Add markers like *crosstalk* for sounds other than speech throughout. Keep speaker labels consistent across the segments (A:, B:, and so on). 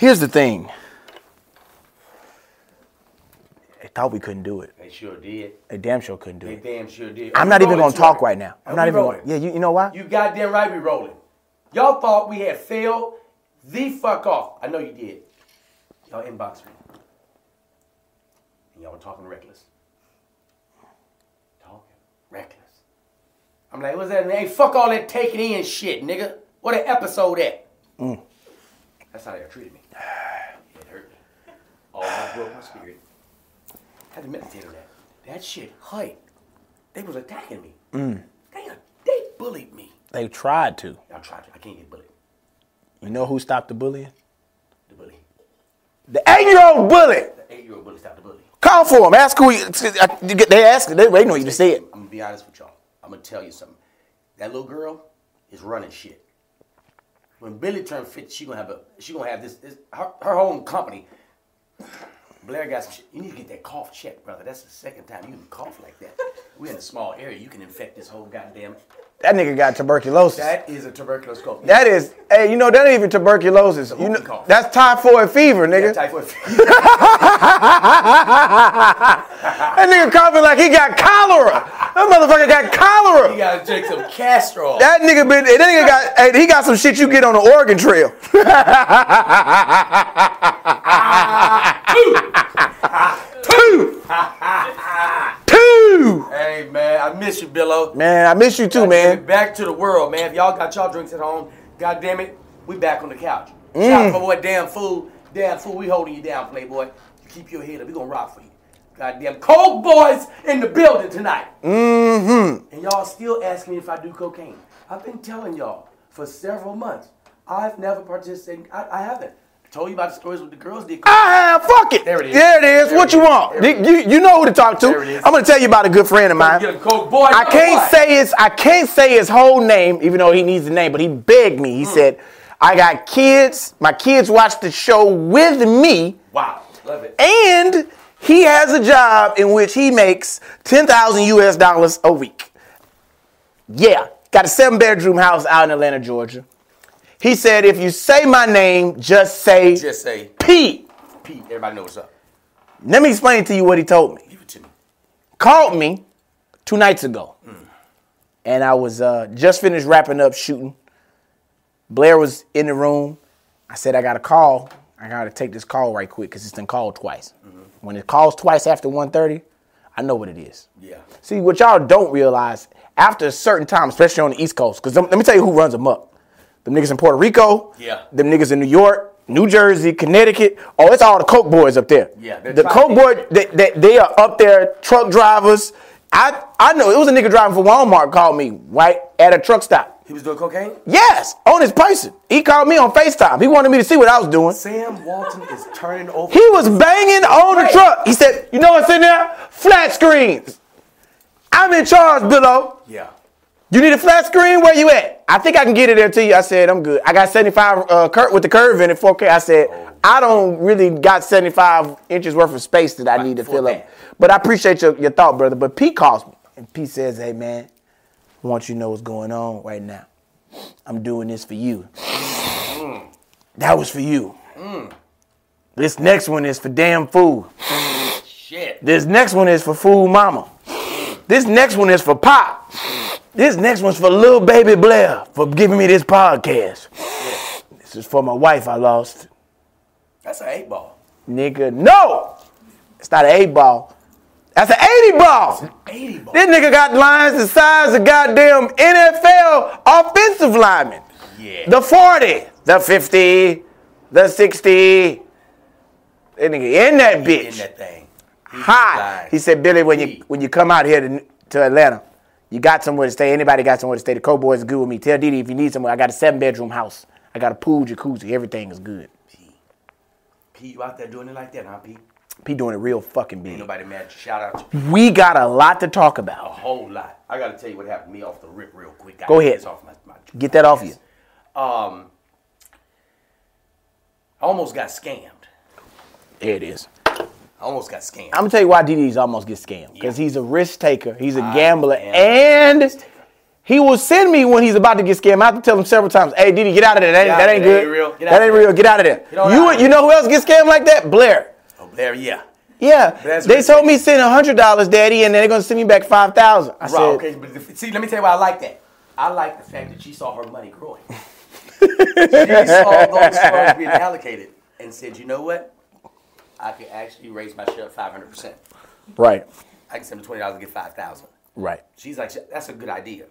A: Here's the thing. They thought we couldn't do it.
B: They sure did.
A: They damn sure couldn't do
B: They
A: it.
B: They damn sure did.
A: I'm
B: We
A: not even gonna talk
B: Twerk.
A: right now. I'm
B: And
A: not even. Gonna, yeah, you, you know why?
B: You goddamn right we rolling. Y'all thought we had failed the fuck off. I know you did. Y'all inboxed me. And y'all were talking reckless. Talking reckless. I'm like, what's that? Hey, fuck all that taking in shit, nigga. What an episode at?
A: Mm.
B: That's how they treated me. *sighs* It hurt broke my spirit. had to meditate on that. That shit hurt. They was attacking me.
A: Mm.
B: They, they bullied me.
A: They tried to.
B: I tried to. I can't get bullied.
A: You know who stopped the bullying?
B: The bully.
A: The eight-year-old bully.
B: The eight-year-old bully stopped the bully.
A: Call for him. Ask who. He, they ask. They waiting on you to say it.
B: I'm gonna be honest with y'all. I'm gonna tell you something. That little girl is running shit. When Billy turned 50, she gonna have a she gonna have this, this her, her own company. Blair got some shit. You need to get that cough checked, brother. That's the second time you can cough like that. We're in a small area. You can infect this whole goddamn.
A: That nigga got tuberculosis.
B: That is a tuberculosis cough.
A: That is, hey, you know that ain't even tuberculosis. You know,
B: cough.
A: that's typhoid fever,
B: Yeah,
A: nigga.
B: typhoid fever. *laughs*
A: that nigga coughing like he got cholera. That motherfucker got cholera.
B: gotta take some castor oil.
A: That nigga been, that nigga got, hey, he got some shit you get on the Oregon Trail. *laughs* Ah, two. *laughs* Ah, ah, Two.
B: hey man, I miss you, Billo.
A: Man, I miss you too, man.
B: Back to the world, man. If y'all got y'all drinks at home, god damn it, we back on the couch.
A: Mm.
B: Shout out for boy, damn fool, damn fool. We holding you down, playboy. You keep your head up. We gonna rock for you. Goddamn Coke boys in the building tonight.
A: Mm-hmm.
B: And y'all still asking me if I do cocaine. I've been telling y'all for several months. I've never participated. I, I haven't. Told you about the stories with the girls did.
A: I have, fuck it.
B: There it is.
A: There it is.
B: There
A: what
B: it
A: you
B: is.
A: want?
B: There
A: You, you know who to talk to.
B: There it is.
A: I'm gonna tell you about a good friend of mine.
B: Coke boy.
A: I can't say his I can't say his whole name, even though he needs the name, but he begged me. He hmm. said, I got kids, my kids watch the show with me,
B: Wow, love it.
A: and he has a job in which he makes 10,000 US dollars a week. Yeah, got a seven bedroom house out in Atlanta, Georgia. He said, if you say my name, just say
B: Just say
A: Pete.
B: Pete. Everybody knows what's up.
A: Let me explain to you what he told me.
B: Give it to me.
A: called me two nights ago, and I was uh, just finished wrapping up shooting. Blair was in the room. I said, I got a call. I got to take this call right quick because it's been called twice. When it calls twice after 1.30, I know what it is.
B: Yeah.
A: See, what y'all don't realize, after a certain time, especially on the East Coast, because let me tell you who runs them up. Them niggas in Puerto Rico.
B: Yeah.
A: Them niggas in New York, New Jersey, Connecticut. Oh, it's all the Coke boys up there.
B: Yeah,
A: The Coke boy, they, they, they are up there, truck drivers. I, I know, it was a nigga driving for Walmart called me, right, at a truck stop.
B: He was doing cocaine?
A: Yes, on his person. He called me on FaceTime. He wanted me to see what I was doing.
B: Sam Walton is turning over.
A: He was banging on the truck. He said, You know what's in there? Flat screens. I'm in charge, Billo.
B: yeah.
A: You need a flat screen? Where you at? I think I can get it there to you. I said, I'm good. I got 75 uh, cur- with the curve in it, 4K. I said, I don't really got 75 inches worth of space that I need to fill
B: that.
A: up. But I appreciate your, your thought, brother. But Pete calls me. And Pete says, Hey, man, I want you to know what's going on right now. I'm doing this for you. That was for you. This next one is for damn fool.
B: Shit.
A: This next one is for Fool mama. This next one is for Pop. This next one's for little baby Blair for giving me this podcast. This is for my wife I lost.
B: That's an eight ball.
A: Nigga, no! It's not an eight ball. That's an 80 ball.
B: 80 ball.
A: This nigga got lines the size of goddamn NFL offensive linemen.
B: Yeah.
A: The 40, the 50, the 60. That nigga in that bitch.
B: in that thing. He
A: hot. He said, Billy, when you when you come out here to, to Atlanta, you got somewhere to stay. Anybody got somewhere to stay? The Cowboys is good with me. Tell Didi if you need somewhere. I got a seven bedroom house. I got a pool, jacuzzi. Everything is good.
B: Pete, you out there doing it like that, huh, Pete?
A: He doing it real fucking
B: Ain't
A: big.
B: nobody mad. Shout out to.
A: We got a lot to talk about.
B: A whole lot. I got to tell you what happened to me off the rip real quick. I
A: Go ahead.
B: get off my- my-
A: Get that off you.
B: Um, I almost got scammed.
A: There it is.
B: I almost got scammed.
A: I'm gonna tell you why DD's almost get scammed. Because
B: Yeah.
A: he's a risk taker. He's a gambler, and. He will send me when he's about to get scammed. I have to tell him several times, "Hey, Didi, get out of there. That,
B: out
A: that ain't good.
B: That ain't real. Get out
A: ain't
B: there.
A: real. Get out of there." You you know who else gets scammed like that? Blair.
B: Oh, Blair, yeah.
A: Yeah, they told me send hundred dollars, Daddy, and then they're gonna send me back five thousand. I
B: Right,
A: said,
B: okay, but see, let me tell you why I like that. I like the fact that she saw her money growing. *laughs* she saw those funds being allocated and said, you know what? I could actually raise my share five hundred percent.
A: right,
B: I can send them twenty dollars and get five thousand.
A: right.
B: She's like, that's a good idea.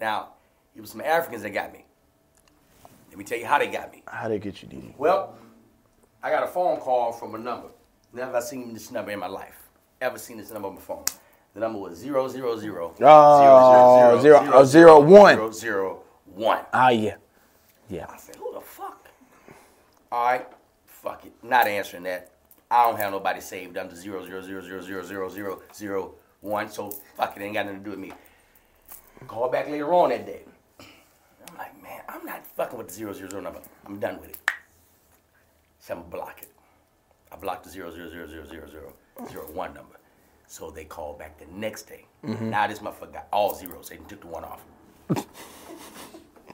B: Now, it was some Africans that got me. Let me tell you how they got me.
A: How they get you, Didi?
B: Well, I got a phone call from a number. Never seen this number in my life. Ever seen this number on my phone? The number was zero zero zero
A: Oh, zero- oh, zero one.
B: zero zero one.
A: Ah, yeah, yeah.
B: I said, who the fuck? All right, fuck it. Not answering that. I don't have nobody saved under zero zero zero zero zero zero zero zero one. So fuck it, ain't got nothing to do with me. Call back later on that day. I'm like, man, I'm not fucking with the zero zero zero number. I'm done with it. So I'm gonna block it. I blocked the zero zero zero zero zero zero zero one number. So they called back the next day. Now this motherfucker got all zeros. They took the one off.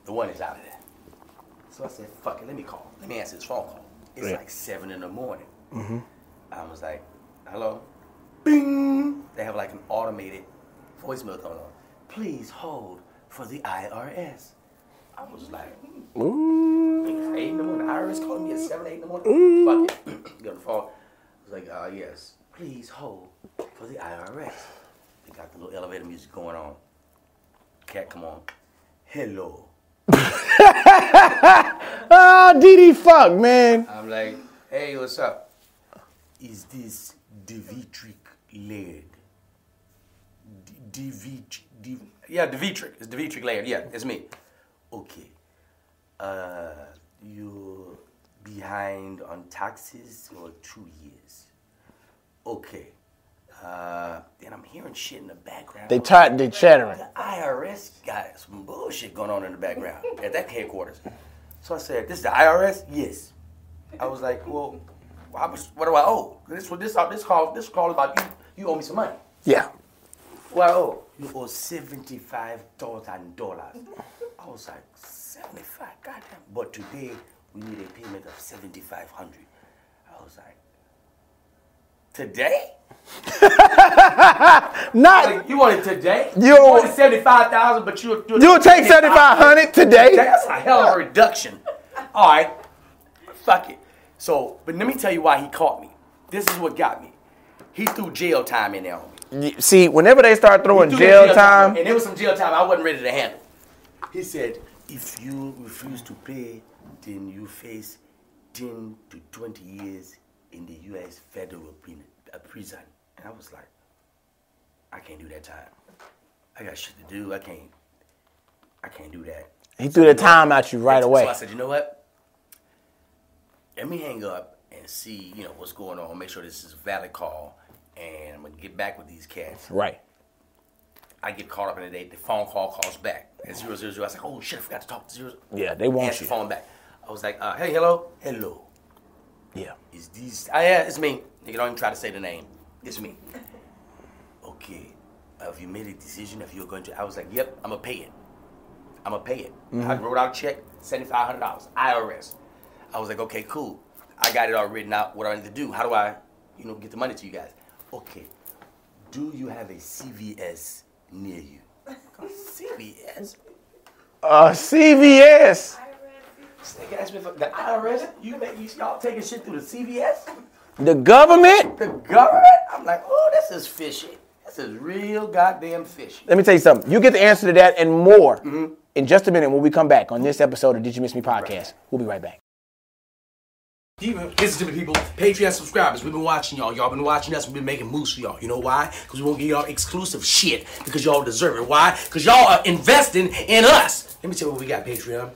B: the one is out of there. So I said, fuck it, let me call. Let me answer this phone call. It's
A: Yeah.
B: like seven in the morning. I was like, hello? Bing! They have like an automated voicemail going on. Please hold for the IRS. I was like,
A: Ooh.
B: eight in the morning. The IRS calling me at seven, eight in the morning. Fuck it. *clears throat* On the phone. I was like, uh, yes. Please hold for the IRS. They got the little elevator music going on. Cat, come on. Hello. *laughs*
A: Ah, Didi, fuck, man.
B: I'm like, hey, what's up? Is this Divitric Laird? Divitric, Div- yeah, Divitric. It's Divitric Laird. Yeah, it's me. Okay. Uh, you're behind on taxes for two years. Okay. Uh, then I'm hearing shit in the background.
A: They tight, they chattering.
B: The IRS got some bullshit going on in the background at that headquarters. So I said, "This is the IRS?" Yes. I was like, "Well, how much, what do I owe? This this uh, this call this call about you. You owe me some money.
A: Yeah.
B: I owe? You owe seventy five thousand dollars." I was like, 75 Goddamn. But today we need a payment of seventy five hundred. I was like, "Today?" *laughs*
A: Not
B: Like, you want it today?
A: You-
B: you wanted seventy five thousand, but you
A: you'll take seventy five hundred today.
B: That's a hell of a reduction. All right, fuck it. So, but let me tell you why he caught me. This is what got me. He threw jail time in there on me.
A: See, whenever they start throwing jail
B: that
A: time,
B: and it was some jail time I wasn't ready to handle. He said, if you refuse to pay, then you face ten to twenty years in the U.S. federal uh, prison. And I was like, I can't do that time. I got shit to do. I can't. I can't do that.
A: he threw the time at you right away. So.
B: I said, you know what? Let me hang up and see, you know, what's going on. Make sure this is a valid call, and I'm gonna get back with these cats.
A: Right.
B: I get caught up in the day. The phone call calls back at zero zero zero. I was like, oh shit, I forgot to talk to zero.
A: Yeah, they want
B: Answer
A: you.
B: the phone back. I was like, uh, hey, hello, hello.
A: Yeah.
B: Is these? Ah, yeah, it's me. Nigga, don't even try to say the name. It's me. *laughs* Okay. Have you made a decision if you're going to? I was like, yep, I'm gonna pay it. I'm gonna pay it. I wrote out a check, seventy five hundred dollars, IRS. I was like, okay, cool. I got it all written out. What do I need to do? How do I, you know, get the money to you guys? Okay. Do you have a CVS near you? CVS.
A: Uh, CVS.
B: This nigga asked me for the IRS. You make you y'all taking shit through the CVS?
A: The government.
B: The government? I'm like, oh, this is fishy. This is real goddamn fishy.
A: Let me tell you something. You get the answer to that and more in just a minute when we come back on this episode of Did You Miss Me podcast. We'll be right back.
B: Even listen to me, people. Patreon subscribers, we've been watching y'all. Y'all been watching us. We've been making moves for y'all. You know why? Because we won't give y'all exclusive shit because y'all deserve it. Why? Because y'all are investing in us. Let me tell you what we got, Patreon.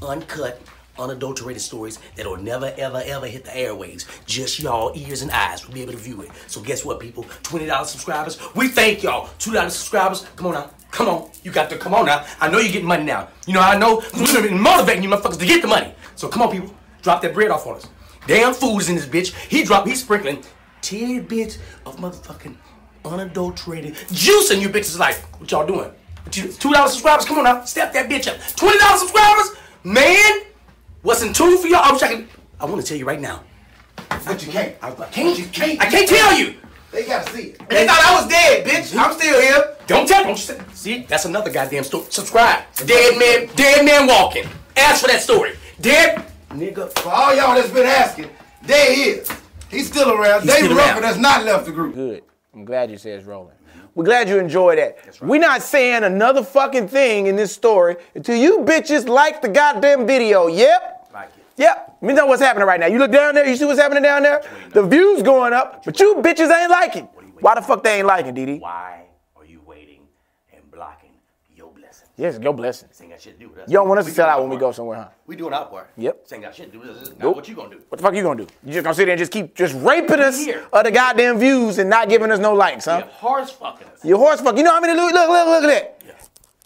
B: Uncut, unadulterated stories that'll never, ever, ever hit the airwaves. Just y'all ears and eyes will be able to view it. So guess what, people? $20 subscribers. We thank y'all. $2 subscribers. Come on now. Come on. You got to come on now. I know you're getting money now. You know I know? We've motivating you motherfuckers to get the money. So come on, people. Drop that bread off on us. Damn Fool is in this bitch. He dropped, he's sprinkling tidbits of motherfucking unadulterated juice in you bitches' life. What y'all doing? Two thousand subscribers. Come on now, step that bitch up. Twenty thousand subscribers, man. What's in two for y'all? I wish I want to tell you right now.
C: But you can't.
B: I can't. You can't. I can't tell you.
C: They gotta see it.
B: They thought I was dead, bitch. I'm still here. Don't tell. Don't you say. See, that's another goddamn story. Subscribe. Dead man. Dead man walking. Ask for that story. Dead nigga.
C: For all y'all that's been asking, there he is. He's still around.
B: He's
C: Rucker
B: around.
C: has not left the group.
A: Good. I'm glad you said it's rolling. We're glad you enjoyed that. We're not saying another fucking thing in this story until you bitches like the goddamn video. Yep.
B: Like it.
A: Yep. Let me know what's happening right now. You look down there, you see what's happening down there? The views going up, but you bitches ain't liking. Why the fuck they ain't liking, DD?
B: Why are you waiting and blocking your blessings?
A: Yes, your blessing.
B: This ain't got shit to do with us.
A: You don't want us
B: We
A: to sell out when we go somewhere, huh?
B: We doing our part.
A: Yep.
B: This ain't got shit to do with us. This is
A: Nope.
B: what you gonna do.
A: What the fuck you gonna do? You just gonna sit there and just keep just raping us
B: Here.
A: of the goddamn views and not giving us no likes, huh?
B: You're horse fucking us.
A: You horse fuck. You know how many look look look look at that?
B: Yeah.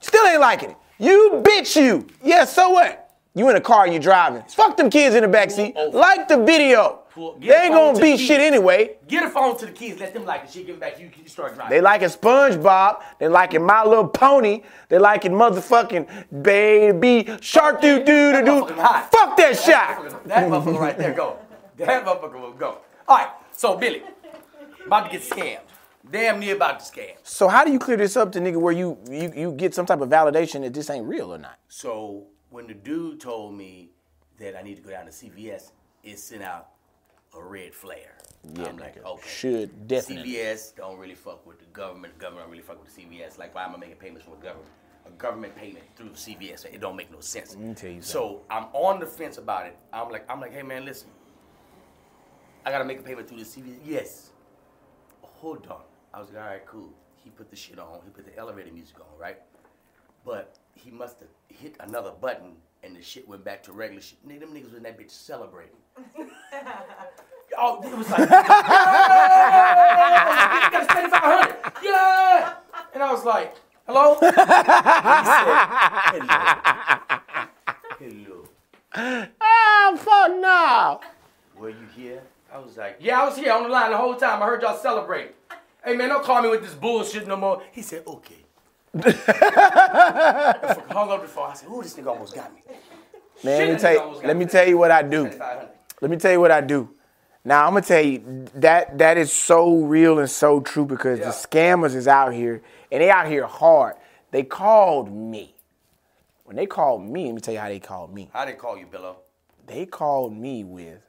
A: Still ain't liking it. You bitch you. Yeah, so what? You in a car and you driving. Fuck them kids in the backseat. Like the video. They ain't gonna be shit anyway.
B: Get a phone to the kids. Let them like the shit. Give it back to you. You start driving.
A: They liking SpongeBob. They liking My Little Pony. They liking motherfucking Baby Shark Doo Doo Doo Doo. Fuck that shot.
B: That motherfucker right there go. That motherfucker will go. All right. So Billy, about to get scammed. Damn near about to scam.
A: So how do you clear this up to nigga where you you you get some type of validation that this ain't real or not?
B: So when the dude told me that I need to go down to CVS, it sent out a red flare. I'm like, okay.
A: Should definitely.
B: CVS don't really fuck with the government. The government don't really fuck with the CVS. Like, why am I making payments from the government? A government payment through CVS. It don't make no sense.
A: me tell you
B: so I'm on the fence about it. I'm like, I'm like, hey man, listen. I gotta make a payment through the CVS. Yes. Hold on. I was like, all right, cool. He put the shit on. He put the elevator music on, right? But he must have hit another button and the shit went back to regular shit. Nigga, them niggas was in that bitch celebrating. *laughs* Oh, it was like, yeah, you got Yeah. And I was like, hello? He said, hello. Hello.
A: Ah, fuck no.
B: Were you here? I was like, yeah, I was here on the line the whole time. I heard y'all celebrating. Hey, man, don't call me with this bullshit no more. He said, okay. Hung up the phone. I said, ooh, this nigga almost got me.
A: Man,
B: Shit,
A: let me tell you, let me
B: me.
A: tell you what I do. Let me tell you what I do. Now I'm gonna tell you that that is so real and so true because
B: Yeah.
A: the scammers is out here and they out here hard. They called me. When they called me, let me tell you how they called me.
B: How they call you, Billo?
A: They called me with.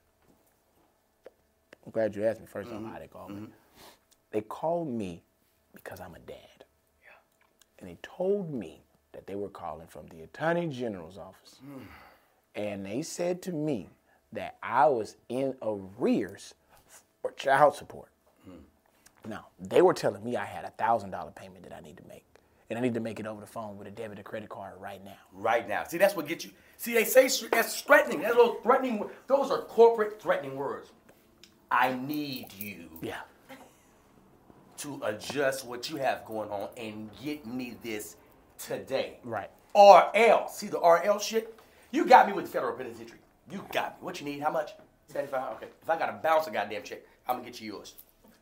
A: I'm glad you asked me 1st
B: Mm-hmm.
A: time how they called me. They called me because I'm a dad. And they told me that they were calling from the Attorney General's office. *sighs* And they said to me that I was in arrears for child support. Hmm. Now, they were telling me I had a $1,000 payment that I need to make. And I need to make it over the phone with a debit or credit card right now.
B: right now. See, that's what gets you. See, they say that's threatening. That's those threatening. Those are corporate threatening words. I need you
A: Yeah.
B: To adjust what you have going on and get me this today.
A: Right.
B: Or else. See the RL shit? You got me with the federal penitentiary. You got me. What you need? How much? 75? Okay. If I gotta bounce a goddamn check, I'm gonna get you yours.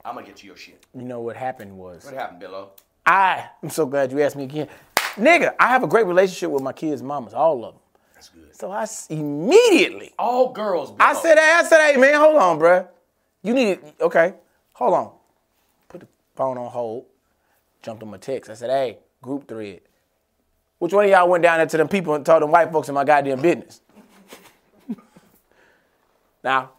B: I'm gonna get you your shit.
A: You know what happened was.
B: What happened, Billo?
A: I am so glad you asked me again. Nigga, I have a great relationship with my kids' mamas, all of them.
B: That's good.
A: So I s- immediately,
B: All girls, Billo.
A: I said, I said, hey, man, hold on, bruh. You need, it, okay, hold on. Phone on hold, jumped on my text. I said, hey, group thread. Which one of y'all went down there to them people and told them white folks in my goddamn business? *laughs* now,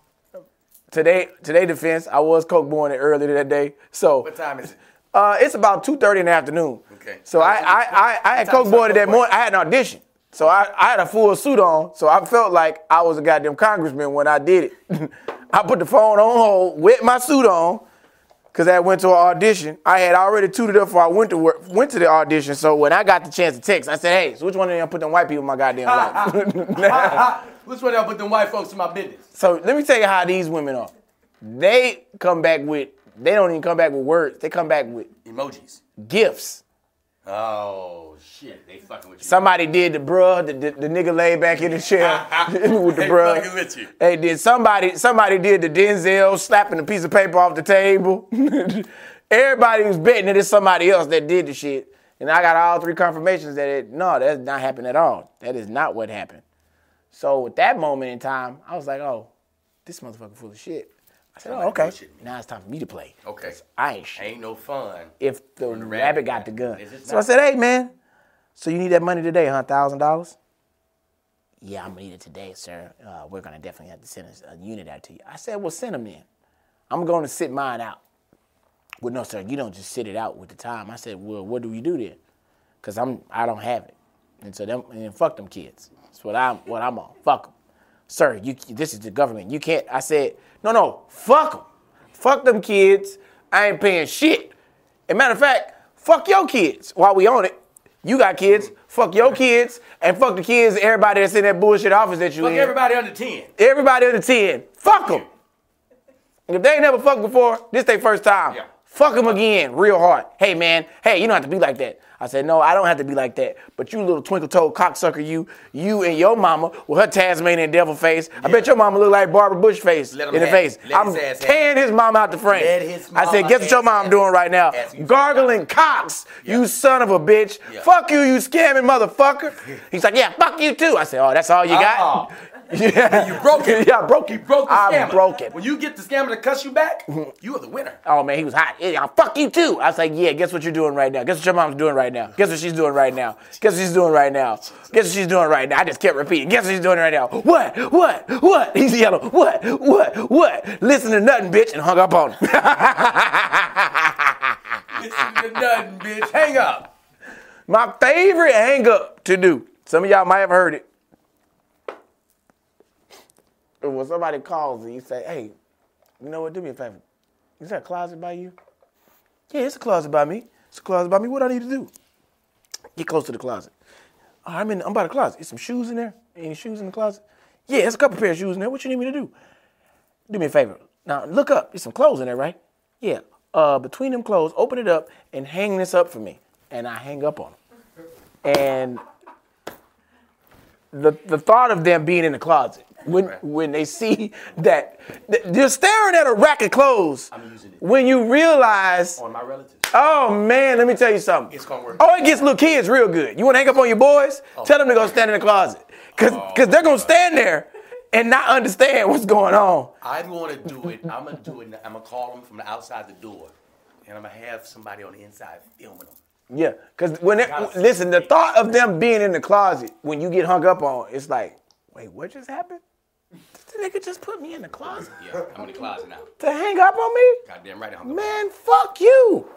A: today, today defense, I was coke born earlier that day. So
B: What time is it? *laughs*
A: uh, it's about two thirty in the afternoon.
B: Okay.
A: So I I I, I had coke boarded that morning. I had an audition. So I, I had a full suit on. So I felt like I was a goddamn congressman when I did it. *laughs* I put the phone on hold, with my suit on, cause I went to an audition. I had already tooted up before I went to work, went to the audition. So when I got the chance to text, I said, "Hey, so which one of them put them white people in my goddamn life?" *laughs* *laughs*
B: Which one y'all put them white folks in my business?
A: So let me tell you how these women are. They come back with. They don't even come back with words. They come back with
B: Emojis.
A: gifts.
B: Oh shit, they fucking with you.
A: Somebody did the bruh, the, the, the nigga laid back in the chair *laughs* with the
B: They
A: bruh.
B: fucking with you.
A: Hey, did somebody somebody did the Denzel slapping a piece of paper off the table? *laughs* Everybody was betting that it's somebody else that did the shit. And I got all three confirmations that it no, that's not happened at all. That is not what happened. So at that moment in time, I was like, oh, this motherfucker full of shit. I said, oh, okay. Now it's time for me to play.
B: Okay.
A: I ain't shit.
B: Ain't no fun.
A: If the,
B: the
A: rabbit,
B: rabbit
A: got
B: got-
A: the gun.
B: Is it
A: So I said, hey man, so you need that money today, huh? Thousand dollars? Yeah, I'm gonna need it today, sir. Uh, we're gonna definitely have to send a, a unit out to you. I said, well, send them in. I'm going to sit mine out. Well, no, sir, you don't just sit it out with the time. I said, well, what do we do then? Cause I'm I don't have it, and so them and then fuck them kids. That's what I'm what I'm on. Fuck them, sir. You this is the government. You can't. I said, no, no, fuck them, fuck them kids. I ain't paying shit. And matter of fact, fuck your kids while we on it. You got kids, fuck your kids, and fuck the kids, everybody that's in that bullshit office that you in.
B: Fuck
A: in.
B: everybody under 10.
A: Everybody under 10, fuck them. If they ain't never fucked before, this their first time.
B: Yeah.
A: Fuck him again, real hard. Hey man, hey, you don't have to be like that. I said, no, I don't have to be like that. But you little twinkle-toed cocksucker, you, you and your mama with her Tasmanian devil face. I bet your mama look like Barbara Bush face in the
B: have
A: face. I'm
B: his
A: tearing his mom out the frame.
B: Let his
A: I said, guess what your mom doing right now? Gargling cocks, you son of a bitch.
B: Yeah.
A: Fuck you, you scamming motherfucker. He's like, yeah, fuck you too. I said, oh, that's all you got?
B: Uh-uh.
A: Yeah.
B: You broke it.
A: yeah, I broke
B: You
A: it.
B: broke the
A: I
B: scammer.
A: broke it.
B: When you get the scammer to cuss you back, you are the winner.
A: Oh man, he was hot. Yeah, I'll fuck you too. I was like, yeah, guess what you're doing right now? Guess what your mom's doing right now? Guess what she's doing right now? Guess what she's doing right now? Guess what she's doing right now? I just kept repeating. Guess what she's doing right now? What? What? What? *laughs* He's yelling. What? What? What? Listen to nothing, bitch, and hung up on him. *laughs*
B: Listen to nothing, bitch. Hang up.
A: My favorite hang up to do. Some of y'all might have heard it. When somebody calls and you say, hey, you know what? Do me a favor. Is that a closet by you? Yeah, it's a closet by me. It's a closet by me. What I need to do? Get close to the closet. "Oh, I'm in. I'm by the closet. Is some shoes in there? Any shoes in the closet? Yeah, there's a couple pair of shoes in there. What you need me to do? Do me a favor. Now look up. There's some clothes in there, right? Yeah. Uh, between them clothes, open it up and hang this up for me. And I hang up on them. And the the thought of them being in the closet when when they see that they're staring at a rack of clothes.
B: I'm using it.
A: When you realize
B: On my relatives.
A: Oh man, let me tell you something.
B: It's gonna work.
A: Oh, it gets little kids real good. You want to hang up on your boys? Oh. Tell them to go stand in the closet, cause,
B: Oh,
A: cause they're gonna stand there and not understand what's going on.
B: I'm going to do it. I'm going to do it. I'm going to call them from the outside the door. And I'm going to have somebody on the inside filming them.
A: Yeah, cause when it, listen, the thought of them being in the closet when you get hung up on, it's like, wait, what just happened? This nigga just put me in the closet
B: Yeah, I'm in the closet now.
A: to hang up on me?
B: Goddamn right. I'm
A: Man, fuck you.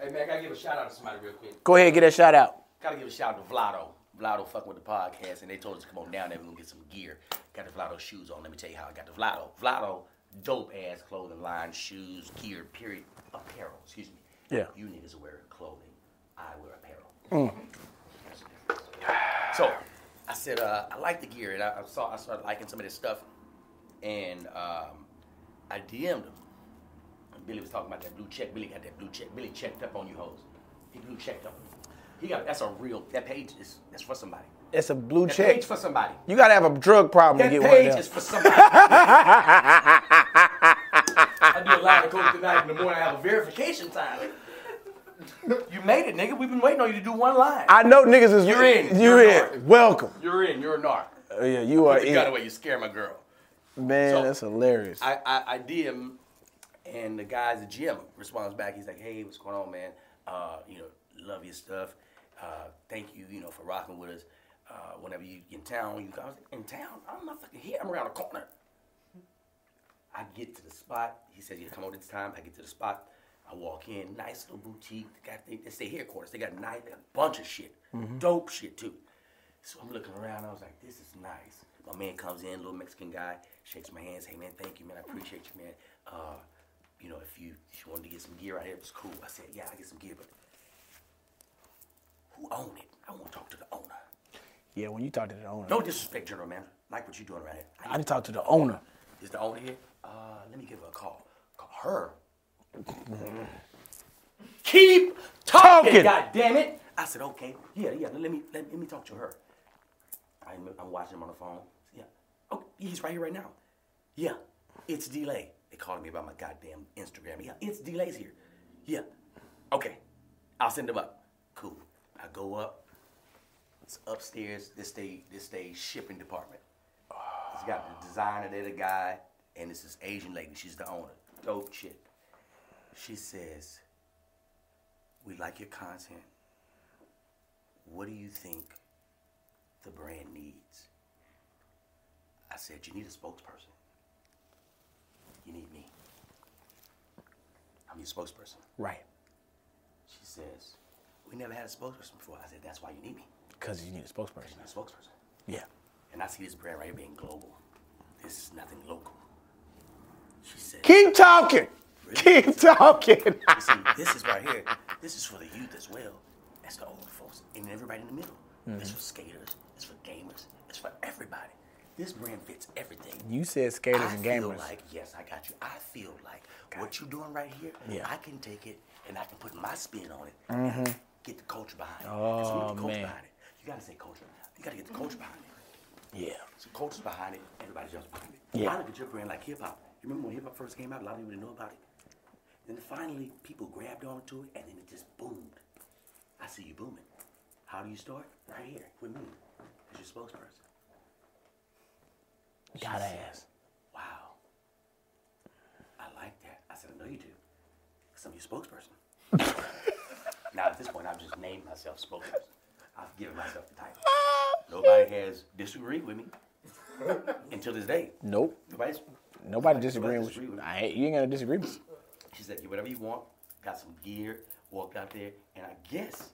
B: Hey, man, I got to give a shout out to somebody real quick.
A: Go ahead, and get that shout out.
B: Got to give a shout out to Vlado. Vlado fuck with the podcast, and they told us to come on down there. We're get some gear. Got the Vlado shoes on. Let me tell you how I got the Vlado. Vlado, dope ass clothing line, shoes, gear, period, apparel. Excuse me.
A: Yeah.
B: You niggas wear clothing. I wear apparel. Mm. So I said, uh, I like the gear, and I, I saw I started liking some of this stuff, and um, I DM'd him. And Billy was talking about that blue check. Billy got that blue check. Billy checked up on you hoes. He blue checked up. He got that's a real that page is that's for somebody.
A: It's a blue
B: That
A: check.
B: page for somebody.
A: You gotta have a drug problem
B: That
A: to get one of
B: page
A: them.
B: is for somebody. *laughs* I do a lot of coke tonight in the morning. I have a verification time. You made it, nigga. We've been waiting on you to do one line.
A: I know niggas is
B: You're in.
A: You're
B: You're
A: in. Welcome.
B: You're in. You're a narc.
A: Oh, yeah, you are
B: the gun
A: in.
B: away. You scare my girl.
A: Man,
B: So-
A: that's hilarious.
B: I, I, I DM, and the guys, the gym responds back. He's like, "Hey, what's going on, man? Uh, you know, love your stuff. Uh, thank you, you know, for rocking with us. Uh, whenever you in town, you guys in town. I'm not fucking here. I'm around the corner. I get to the spot. He says, "You come over this time." I get to the spot. I walk in. Nice little boutique. They got they, they stay headquarters. They got got a bunch of shit, dope shit too. So I'm looking around. I was like, this is nice. My man comes in, little Mexican guy, shakes my hands. Hey man, thank you, man. I appreciate you, man. Uh, you know, if you if you wanted to get some gear out here, it was cool. I said, yeah, I get some gear, but who owned it? I want to talk to the owner.
A: yeah, when you talk to the owner.
B: No disrespect, general manager. Like what you're doing right here. I
A: I didn't talk to the owner.
B: is the owner here? Uh, let me give her a call. Call her. Keep talking,
A: Talking.
B: God damn it! I said, okay, yeah, yeah. Let me let, let me talk to her. I'm, I'm watching him on the phone. Yeah. Oh, he's right here right now. Yeah. It's D'Lai. They called me about my goddamn Instagram. Yeah, it's D'Lai's here. Yeah. Okay. I'll send him up. Cool. I I go up. It's upstairs. This day, this day shipping department. It's got the designer there, the guy, and it's this Asian lady. She's the owner. Dope chick. She says, "We like your content. What do you think the brand needs?" I said, "You need a spokesperson. You need me. I'm your spokesperson."
A: Right.
B: She says, "We never had a spokesperson before." I said, "That's why you need me.
A: Because you need a spokesperson.
B: You need a spokesperson."
A: Yeah.
B: And I see this brand right here being global. This is nothing local. She said,
A: Keep talking. *laughs* Keep talking.
B: "You see, this is right here. This is for the youth as well as the older folks and everybody in the middle. It's mm-hmm. for skaters. It's for gamers. It's for everybody. This brand fits everything.
A: you said skaters and gamers.
B: I
A: and
B: feel
A: gamers.
B: like yes, I got you. I feel like what you're doing right here.
A: Yeah.
B: I can take it and I can put my spin on it. and Get the culture behind it. 'Cause we need
A: Oh, man.
B: behind it. You gotta say culture. You gotta get the culture behind it.
A: yeah.
B: So culture's behind it, everybody jumps behind it.
A: Yeah.
B: I look at your brand like hip hop. You remember when hip hop first came out, a lot of people didn't know about it. Then finally people grabbed onto it and then it just boomed. I see you booming. How do you start? Right here with me. As your spokesperson.
A: Gotta ask.
B: Wow. I like that. I said, I know you do. Because I'm your spokesperson. *laughs* now at this point I've just named myself spokesperson. I've given myself the title. *laughs* Nobody has disagreed with me *laughs* until this day.
A: Nope.
B: Nobody's
A: Nobody disagreeing with you. I ain't, you ain't gonna disagree with me.
B: She said, get whatever you want. Got some gear. Walked out there, and I guess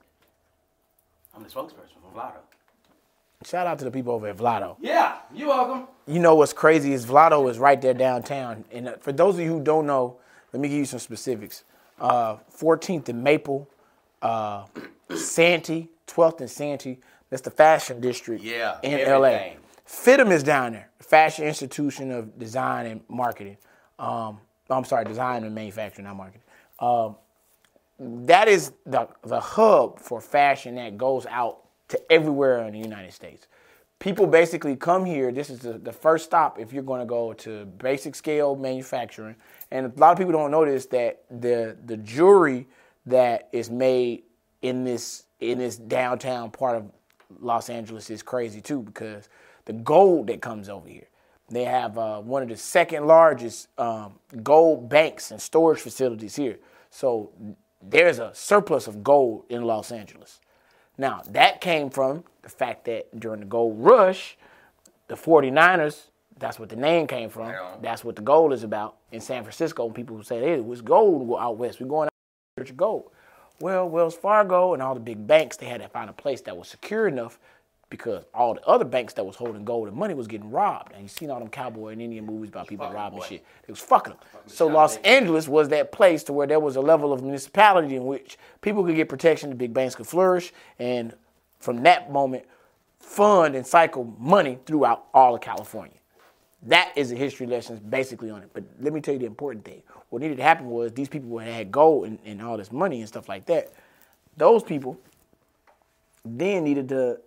B: I'm the spokesperson for Vlado.
A: Shout out to the people over at Vlado.
B: Yeah, you're welcome.
A: You know what's crazy is Vlado is right there downtown. And uh, for those of you who don't know, let me give you some specifics. Uh, 14th and Maple, uh, *clears throat* Santee, 12th and Santee. That's the fashion district
B: Yeah,
A: in
B: everything.
A: LA. FIDM is down there, Fashion Institution of Design and Marketing. Um, I'm sorry, design and manufacturing, not marketing. Um, that is the the hub for fashion that goes out to everywhere in the United States. People basically come here. This is the, the first stop if you're going to go to basic scale manufacturing. And a lot of people don't notice that the the jewelry that is made in this in this downtown part of Los Angeles is crazy too because the gold that comes over here. They have uh, one of the second largest um, gold banks and storage facilities here. So there's a surplus of gold in Los Angeles. Now, that came from the fact that during the gold rush, the 49ers, that's what the name came from. That's what the gold is about in San Francisco. When people say, hey, what's gold out west? We're going out to search gold. Well, Wells Fargo and all the big banks, they had to find a place that was secure enough because all the other banks that was holding gold and money was getting robbed. And you seen all them cowboy and Indian movies about people robbing
B: boy.
A: shit. They was fucking them. So Los Angeles was that place to where there was a level of municipality in which people could get protection, the big banks could flourish, and from that moment, fund and cycle money throughout all of California. That is the history lessons basically on it. But let me tell you the important thing. What needed to happen was these people who had gold and, and all this money and stuff like that, those people then needed to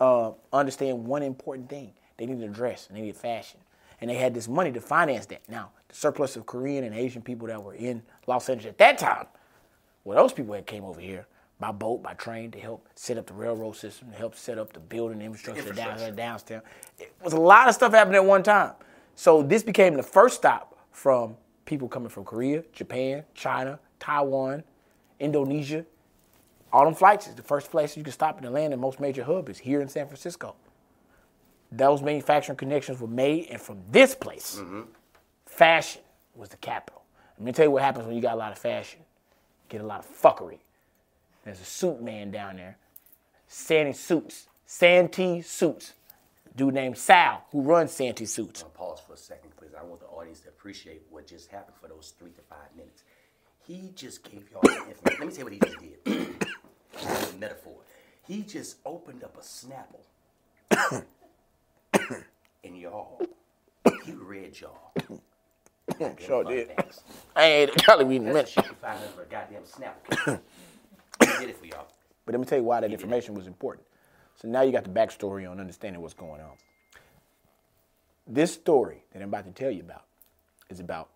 A: uh, understand one important thing. They needed a dress and they needed fashion. And they had this money to finance that. Now, the surplus of Korean and Asian people that were in Los Angeles at that time, well, those people had came over here by boat, by train to help set up the railroad system, to help set up the building infrastructure, down
B: infrastructure.
A: here, downtown. It was a lot of stuff happening at one time. So this became the first stop from people coming from Korea, Japan, China, Taiwan, Indonesia. All them flights is the first place you can stop in the land in most major hubs is here in San Francisco. Those manufacturing connections were made, and from this place, mm-hmm. fashion was the capital. Let me tell you what happens when you got a lot of fashion. Get a lot of fuckery. There's a suit man down there, Santee Suits, Santee Suits. Dude named Sal who runs Santee Suits.
B: I'm gonna pause for a second please. I want the audience to appreciate what just happened for those three to five minutes. He just gave y'all. Let me tell you what he just did. Metaphor. He just opened up a Snapple. and y'all, he read y'all.
A: Sure did.
B: facts.
A: I ain't probably reading
B: That's the shit you find under a goddamn Snapple. he did it for y'all.
A: But let me tell you why that information was important. So now you got the backstory on understanding what's going on. This story that I'm about to tell you about is about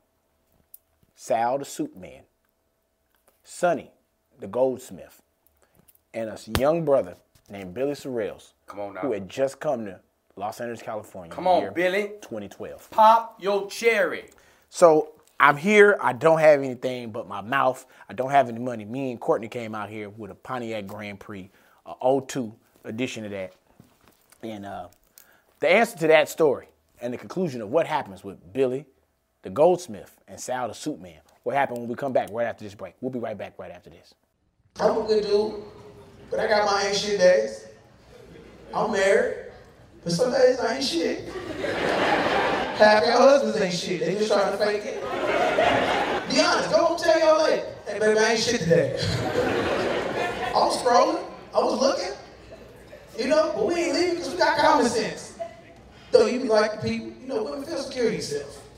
A: Sal the suit man, Sonny the goldsmith, and a young brother named Billy Sorrells,
B: Come on now.
A: who had just come to Los Angeles, California.
B: Come on, Billy.
A: 2012.
B: Pop your cherry.
A: So I'm here. I don't have anything but my mouth. I don't have any money. Me and Courtney came out here with a Pontiac Grand Prix, a 02 edition of that. And uh, the answer to that story and the conclusion of what happens with Billy, the goldsmith, and Sal, the suit man, what happened when we come back right after this break. We'll be right back right after this.
D: I'm a good dude, but I got my ain't shit days. I'm married, but some days I ain't shit. Half your husbands ain't shit. They just trying to fake it. Be honest, go home tell lady, hey baby, I ain't shit today. *laughs* I was scrolling, I was looking, you know, but we ain't leaving because we got common sense. Though you be like the people, you know, women feel secure yourself.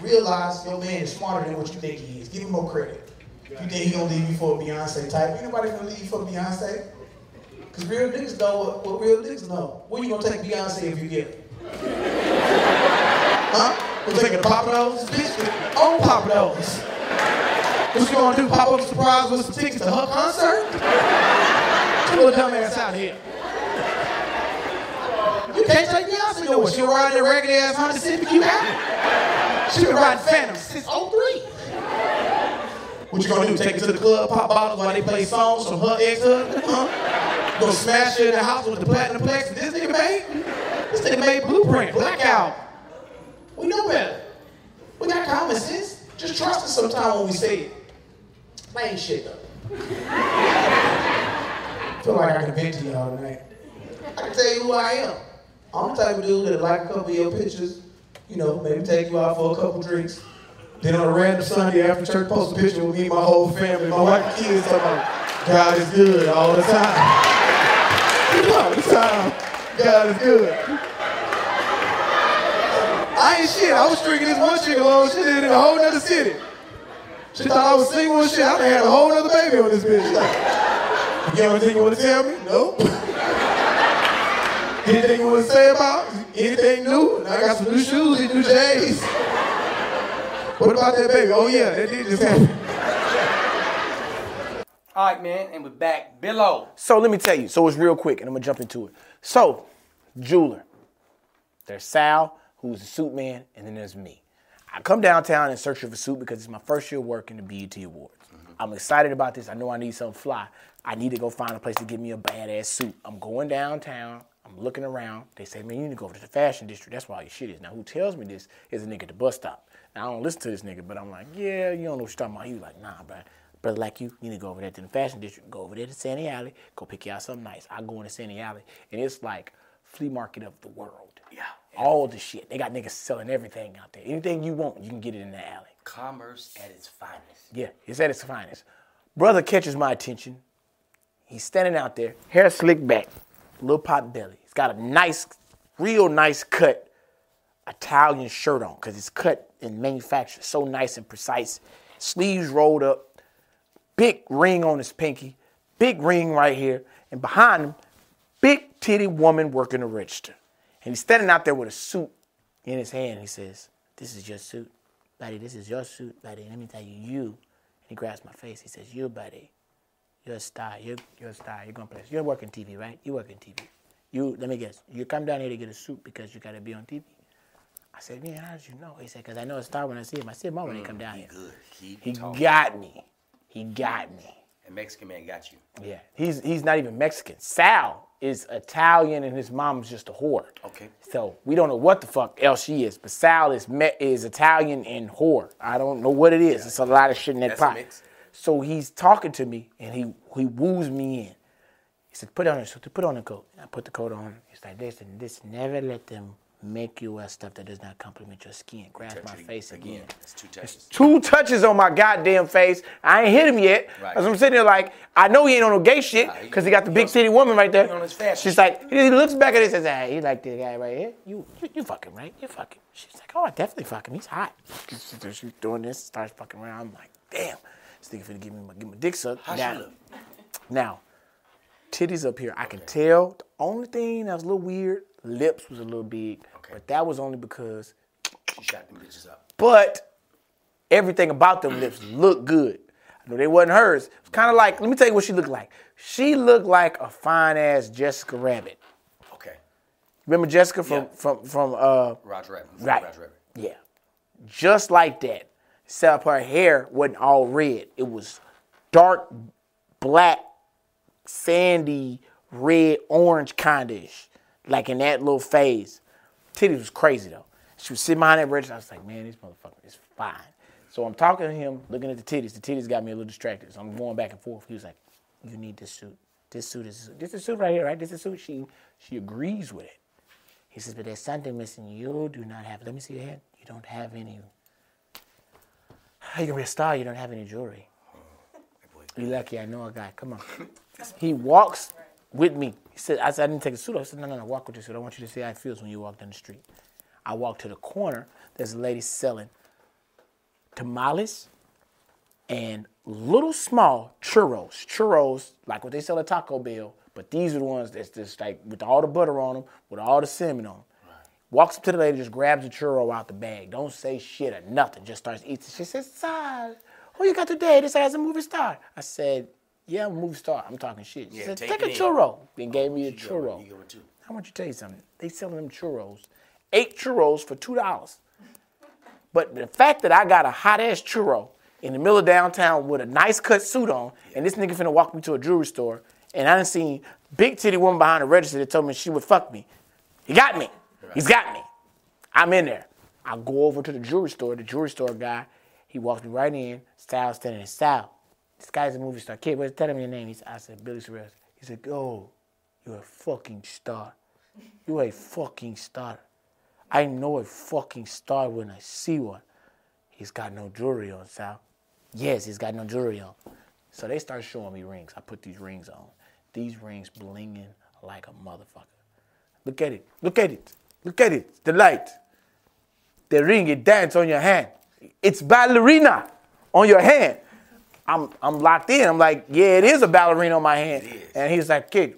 D: Realize your man is smarter than what you think he is. Give him more credit. You think he gonna leave you for a Beyonce type? Ain't nobody gonna leave you for Beyonce. Cause real niggas know what, what real niggas know. Where you gonna take Beyonce if you get it? Huh? We're taking the Papa Nose? Bitch, on Papa Nose. What you gonna do? Pop up a surprise with some tickets to her concert? Get your little dumb ass out here. You can't take Beyonce nowhere. She riding that raggedy ass Honda Civic you have. She been riding Phantom since 03. What you gonna do? Take her to the club, pop bottles while they play songs from her ex-husband? Huh? Gonna smash her in the house with the platinum plex this nigga made? This nigga made Blueprint, Blackout. We know better. We got common sense. Just trust us sometime when we say it. I ain't shit though. *laughs* feel like I can vent to y'all tonight. I can tell you who I am. I'm the type of dude that like a couple of your pictures, you know, maybe take you out for a couple drinks. Then on a random Sunday after church, post a picture with me and my whole family, my wife and kids, talking about God is good all the time. *laughs* all the time. God is good. I ain't shit. I was drinking this one chick along. She it in a whole nother city. She thought I was single and shit. I had a whole nother baby on this bitch. *laughs* You got anything you want to tell me? No. *laughs* anything you want to say about? Anything new? I got some new shoes and new J's. What about that baby? Oh yeah, that did just happen.
B: All right, man, and we're back below.
A: So let me tell you. So it's real quick, and I'm gonna jump into it. So, jeweler. There's Sal, who's the suit man, and then there's me. I come downtown in search of a suit because it's my first year working the BET Awards. I'm excited about this. I know I need something fly. I need to go find a place to get me a badass suit. I'm going downtown. I'm looking around. They say, man, you need to go over to the fashion district. That's where all your shit is. Now, who tells me this is a nigga at the bus stop. Now, I don't listen to this nigga, but I'm like, yeah, you don't know what you're talking about. He was like, nah, bro. Brother like you, you need to go over there to the fashion district. Go over there to Santee Alley. Go pick you out something nice. I go into Santee Alley, and it's like flea market of the world.
B: Yeah.
A: All the shit. They got niggas selling everything out there. Anything you want, you can get it in the alley.
B: Commerce at its finest.
A: Yeah, it's at its finest. Brother catches my attention. He's standing out there, hair slicked back, little pot belly. He's got a nice, real nice cut Italian shirt on because it's cut and manufactured so nice and precise. Sleeves rolled up, big ring on his pinky, big ring right here, and behind him, big titty woman working the register. And he's standing out there with a suit in his hand. He says, This is your suit. Buddy, this is your suit, buddy. Let me tell you, you. And he grabs my face. He says, You, buddy. You're a star. You're, you're a star. You're going to play. You're working TV, right? You working TV. You, let me guess. You come down here to get a suit because you got to be on TV. I said, man, how did you know? He said, because I know a star when I see him. I see him all when he come mm, down here.
B: Good. Keep
A: He got me. He got me.
B: And Mexican man got you.
A: Yeah, he's he's not even Mexican. Sal is Italian, and his mom's just a whore.
B: Okay.
A: So we don't know what the fuck else she is, but Sal is me- is Italian and whore. I don't know what it is. It's a lot of shit in that
B: That's a
A: pot. So he's talking to me, and he he woos me in. He said, "Put on your suit. Put on the coat." And I put the coat on. He's like, "Listen, this never let them make you wear stuff that does not compliment your skin." Grab my face again.
B: It's two touches.
A: Two touches on my goddamn face. I ain't hit him yet.
B: Right.
A: I'm sitting there like, I know he ain't on no gay shit because he got the big city woman right there.
B: on his fashion
A: She's like, he looks back at it and says, ah, hey, he like this guy right here. You, you, you fucking right? You fucking. She's like, oh, I definitely fucking. He's hot. *laughs* She's doing this, starts fucking around. I'm like, damn. This nigga finna give me my, give my dick sucked.
B: How
A: now, now, titties up here. I can tell. The only thing that was a little weird, lips was a little big,
B: Okay.
A: but that was only because
B: She shot them bitches up.
A: but everything about them lips looked good. I know they wasn't hers. It's kind of like, let me tell you what she looked like. She looked like a fine ass Jessica Rabbit.
B: Okay.
A: Remember Jessica from
B: Yeah.
A: from from uh
B: Roger Rabbit.
A: right.
B: Roger Rabbit.
A: Yeah. Just like that. Except her hair wasn't all red. It was dark black, sandy, red, orange kind of Like in that little phase. Titties was crazy though. She was sitting behind that register. I was like, man, this motherfucker is fine. So I'm talking to him, looking at the titties. The titties got me a little distracted. So I'm going back and forth. He was like, you need this suit. This suit is this is suit right here, right? This is suit. She she agrees with it. He says, but there's something missing. You do not have. Let me see your hand. You don't have any. How you gonna be a star? You don't have any jewelry. You're lucky. I know a guy. Come on. He walks with me. He said, I said, I didn't take a suit off. I said, no, no, no, walk with your suit. I want you to see how it feels when you walk down the street. I walk to the corner. There's a lady selling tamales and little small churros. Churros, like what they sell at Taco Bell, but these are the ones that's just like with all the butter on them, with all the cinnamon on them. Walks up to the lady, just grabs a churro out the bag. Don't say shit or nothing. Just starts eating. She says, "Sir, who you got today? This guy's a movie star." I said, "Yeah, I'm a movie star. I'm talking shit." She
B: Yeah,
A: said,
B: take
A: "Take, a
B: in."
A: churro." Then oh, gave me a churro.
B: You go with.
A: I want you to tell you something. They selling them churros, eight churros for two dollars. But the fact that I got a hot ass churro in the middle of downtown with a nice cut suit on, and this nigga finna walk me to a jewelry store, and I done seen big titty woman behind the register that told me she would fuck me. He got me. He's got me. I'm in there. I go over to the jewelry store. The jewelry store guy, he walks me right in. Style standing in style. This guy's a movie star. Kid, what's tell him your name? He said, I said, Billy Sorrells. He said, oh, you're a fucking star. You're a fucking star. I know a fucking star when I see one. He's got no jewelry on, Sal. Yes, he's got no jewelry on. So they start showing me rings. I put these rings on. These rings blinging like a motherfucker. Look at it. Look at it. Look at it. The light. The ring, it dance on your hand. It's ballerina on your hand. I'm I'm locked in. I'm like, yeah, it is a ballerina on my hand. And he's like, kid,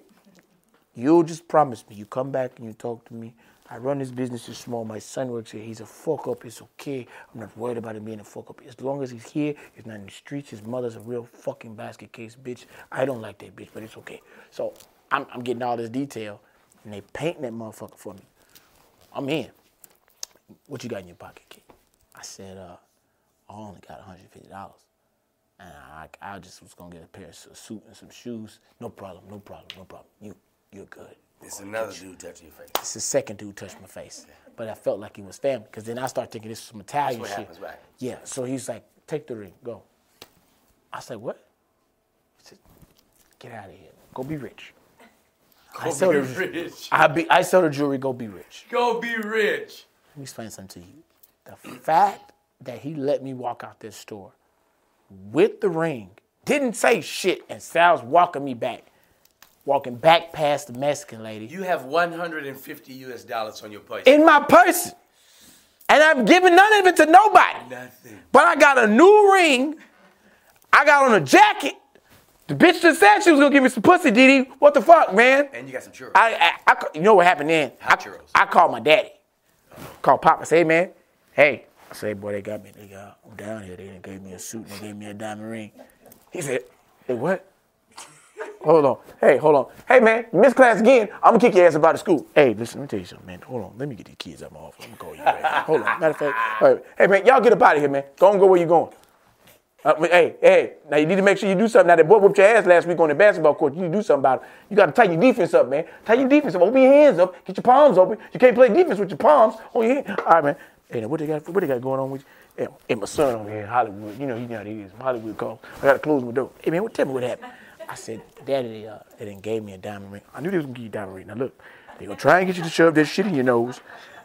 A: you just promise me. You come back and you talk to me. I run this business is small. My son works here. He's a fuck up. It's okay. I'm not worried about him being a fuck up. As long as he's here, he's not in the streets. His mother's a real fucking basket case bitch. I don't like that bitch, but it's okay. So I'm, I'm getting all this detail, and they painting that motherfucker for me. I'm in. What you got in your pocket, kid? I said, uh, I only got $150. And I, I just was gonna get a pair of su- suit and some shoes. No problem, no problem, no problem. You, you're good.
B: It's another dude touching your face.
A: It's the second dude touched my face, Yeah. but I felt like he was family because then I started thinking this was some Italian
B: what
A: shit.
B: happens, right.
A: Yeah. So he's like, "Take the ring, go." I said, "What?" He said, "Get out of here. Go be rich." I
B: Go
A: sell
B: be
A: the-
B: rich.
A: I be I sell the jewelry. Go be rich.
B: Go be rich.
A: Let me explain something to you. The fact that he let me walk out this store with the ring, didn't say shit, and Sal's walking me back, walking back past the Mexican lady
B: You have 150 US dollars on your purse.
A: in my purse. And I'm giving none of it to nobody.
B: Nothing.
A: But I got a new ring. I got on a jacket. The bitch just said she was gonna give me some pussy, Didi. What the fuck, man?
B: And you got some churros.
A: I, I, I you know what happened then? I,
B: Hot churros.
A: I called my daddy. Called Papa. Say, man, hey. I say, boy, they got me. They got I'm down here. They gave me a suit and they gave me a diamond ring. He said, hey, what? Hold on. Hey, hold on. Hey, man, you missed class again. I'm gonna kick your ass about the school. Hey, listen, let me tell you something, man. Hold on. Let me get these kids out my office. I'm gonna call you back. Hold on. Matter of fact, all right. hey, man, y'all get up out of here, man. Go and go where you going. Uh, hey, hey, now you need to make sure you do something. Now that boy whooped your ass last week on the basketball court. You need to do something about it. You got to tighten your defense up, man. Tighten your defense up. Open your hands up. Get your palms open. You can't play defense with your palms on your hand. All right, man. Hey, now what they got? What they got going on with you? Hey, my son over here in Hollywood. You know, you know how. Hollywood calls. I got to close my door. Hey, man, what, tell me what happened. I said, Daddy, uh, they done gave me a diamond ring. I knew they was gonna give you a diamond ring. Now look, they gonna try and get you to shove that shit in your nose.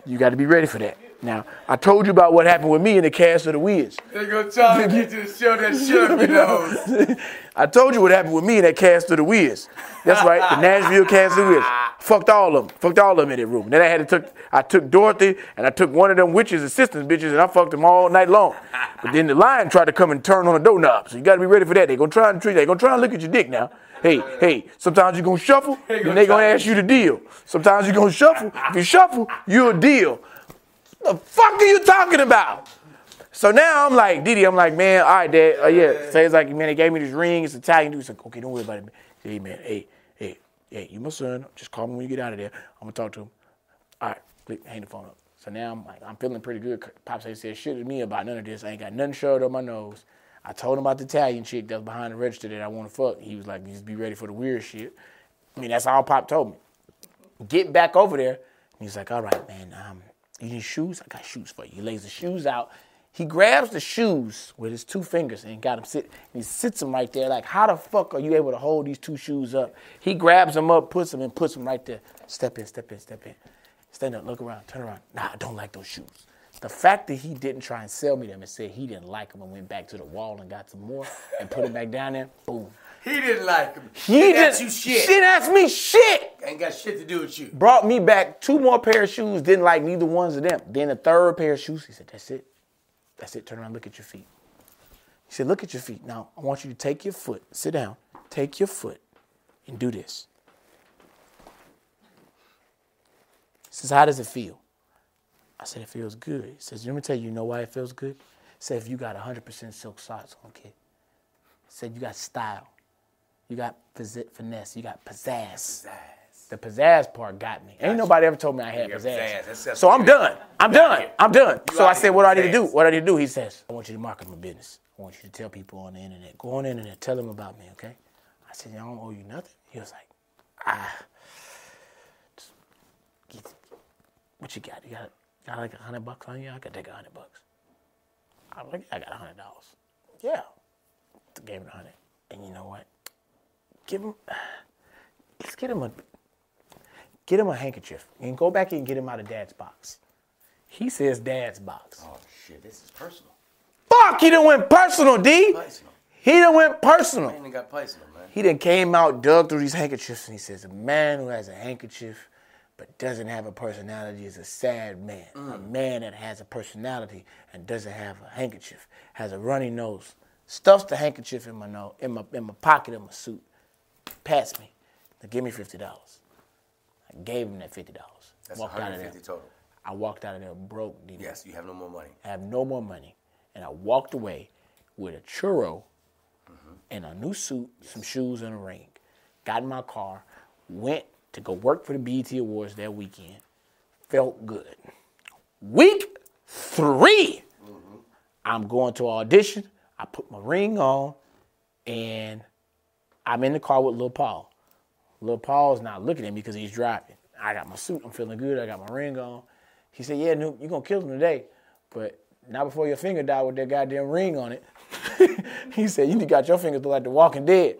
A: You got to be ready for that. Now, I told you about what happened with me in the cast of the Wiz.
B: They're gonna try to get you to show that *laughs* your nose.
A: I told you what happened with me in that cast of the Wiz. That's right, the Nashville cast of the Wiz. Fucked all of them. Fucked all of them in that room. Then I had to took I took Dorothy and I took one of them witches assistants bitches and I fucked them all night long. But then the lion tried to come and turn on the doorknob. So you gotta be ready for that. They're gonna try and treat they gonna try and look at your dick now. Hey, hey, sometimes you're gonna shuffle, and
B: gonna
A: they gonna ask you to deal. Sometimes you're gonna shuffle. If you shuffle, you're a deal. The fuck are you talking about? So now I'm like, Didi, I'm like, man, all right, dad, uh, yeah. So he's like, man, they gave me this ring. It's Italian dude. He's like, okay, don't worry about it. Hey, man, hey, hey, hey, you my son. Just call me when you get out of there. I'm gonna talk to him. All right, hang the phone up. So now I'm like, I'm feeling pretty good. Pops said shit to me about none of this. I ain't got nothing shoved up my nose. I told him about the Italian chick that was behind the register that I want to fuck. He was like, just be ready for the weird shit. I mean, that's all Pop told me. Get back over there. He's like, all right, man, um, you need shoes? I got shoes for you. He lays the shoes out. He grabs the shoes with his two fingers and got him sit. He sits them right there. Like, how the fuck are you able to hold these two shoes up? He grabs them up, puts them and puts them right there. Step in, step in, step in. Stand up, look around, turn around. Nah, I don't like those shoes. The fact that he didn't try and sell me them and said he didn't like them and went back to the wall and got some more and put them back down there, boom.
B: He didn't like him.
A: He
B: didn't
A: didn't
B: ask you shit.
A: She didn't ask me shit.
B: Ain't got shit to do with you.
A: Brought me back two more pair of shoes, didn't like neither ones of them. Then a third pair of shoes, he said, That's it. That's it. Turn around, look at your feet. He said, Look at your feet. Now, I want you to take your foot, sit down, take your foot, and do this. He says, How does it feel? I said, It feels good. He says, Let me tell you, you know why it feels good? He said, If you got 100% silk socks on, kid. He said, You got style. You got finesse. You got pizzazz. The pizzazz part got me. Ain't nobody ever told me I had
B: You
A: pizzazz.
B: pizzazz.
A: So I'm done. I'm done. I'm done.
B: You
A: So I said, what do I need to do? What do I need to do? He says, I want you to market my business. I want you to tell people on the internet. Go on the internet. Tell them about me, okay? I said, I don't owe you nothing. He was like, ah. Get- What you got? You got, got like a hundred bucks on you? I could take a hundred bucks. I'm like, I got a hundred dollars. Yeah. Gave him a hundred. And you know what? Give him, let's get him a, get him a handkerchief and go back and get him out of dad's box. He says dad's box.
B: Oh shit, this is personal.
A: Fuck, he done went personal, D.
B: Personal.
A: He done went personal.
B: Man, got personal, man.
A: He then came out, dug through these handkerchiefs, and he says, A man who has a handkerchief but doesn't have a personality is a sad man. A mm. man that has a personality and doesn't have a handkerchief, has a runny nose, stuffs the handkerchief in my nose, in my in my pocket of my suit, pats me. Now give me fifty dollars. I gave him that fifty dollars.
B: That's
A: Walked out of there.
B: 150 total.
A: I walked out of there broke.
B: Yes, you have no more money.
A: I have no more money. And I walked away with a churro mm-hmm. and a new suit, some shoes, and a ring. Got in my car, went to go work for the BET Awards that weekend. Felt good. Week 3 mm-hmm. I'm going to audition. I put my ring on, and I'm in the car with Lil Paul. Lil Paul's not looking at me because he's driving. I got my suit. I'm feeling good. I got my ring on. He said, "Yeah, Noop, you're gonna kill him today, but not before your finger died with that goddamn ring on it." *laughs* he said, "You got your fingers look like the Walking Dead."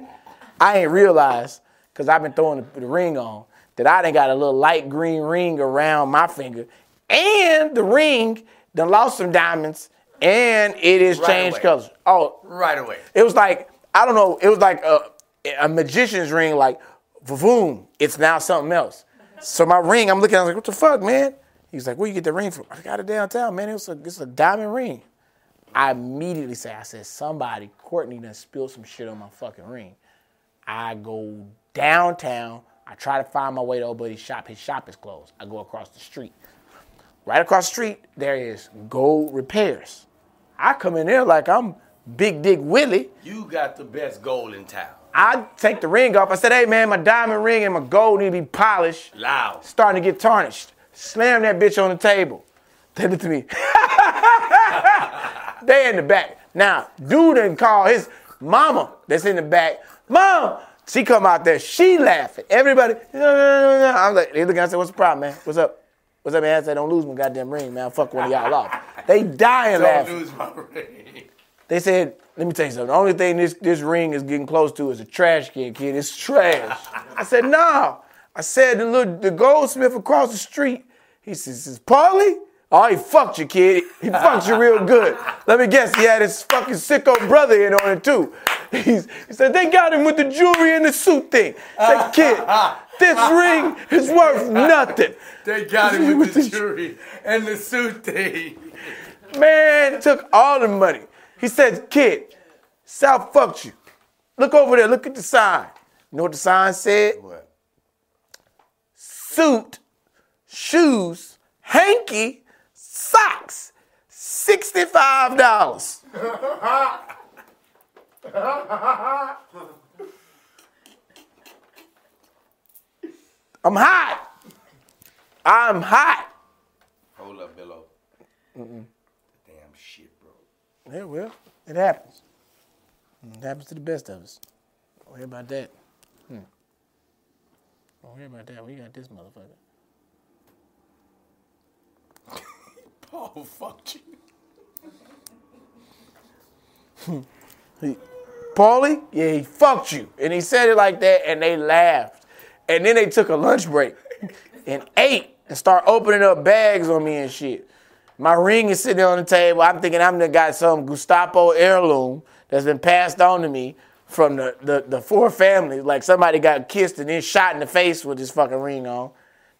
A: I ain't realized because I've been throwing the, the ring on that I done got a little light green ring around my finger, and the ring done lost some diamonds, and it is
B: Right
A: changed
B: away.
A: colors. Oh,
B: Right away.
A: it was like I don't know. It was like a, a magician's ring. Like, boom, it's now something else. So my ring, I'm looking. I was like, "What the fuck, man?" He's like, "Where you get the ring from?" I got it downtown, man. It was a, it's a diamond ring. I immediately say, "I said somebody, Courtney, done spilled some shit on my fucking ring." I go downtown. I try to find my way to old buddy's shop. His shop is closed. I go across the street. Right across the street, there is Gold Repairs. I come in there like I'm Big Dick Willie.
B: You got the best gold in town.
A: I take the ring off. I said, hey man, my diamond ring and my gold need to be polished.
B: Loud.
A: Starting to get tarnished. Slam that bitch on the table. They look to me. *laughs* they in the back. Now, dude didn't call his mama that's in the back. Mom! She come out there, she laughing. Everybody, no, no, no, no. I'm like, they look at I said, what's the problem, man? What's up? What's up, man? I said, don't lose my goddamn ring, man. Fuck one of y'all off. They dying *laughs*
B: Don't
A: laughing.
B: lose my ring.
A: They said, let me tell you something. The only thing this, this ring is getting close to is a trash can, kid. It's trash. *laughs* I said, no. I said, the little the goldsmith across the street, he says, Paulie? Oh, he fucked you, kid. He fucked you real good. *laughs* Let me guess, he had his fucking sicko brother in on it too. He's, *laughs* he said, they got him with the jewelry and the suit thing. I said, kid, this ring is worth nothing.
B: They got him with the jewelry and the suit thing.
A: Man took all the money. He said, kid, South fucked you. Look over there, look at the sign. You know what the sign said?
B: What?
A: Suit, shoes, hanky, socks, Sixty-five dollars. I'm hot. I'm hot.
B: Hold up, Billo. Damn shit, bro.
A: Yeah, well, it happens. It happens to the best of us. Don't worry about that. Hmm. Don't worry about that. We got this motherfucker. *laughs*
B: Oh, fuck you.
A: Paulie, yeah, he fucked you. And he said it like that, and they laughed. And then they took a lunch break and ate and start opening up bags on me and shit. My ring is sitting on the table. I'm thinking I'm gonna got some Gestapo heirloom that's been passed on to me from the, the, the four families. Like somebody got kissed and then shot in the face with this fucking ring on.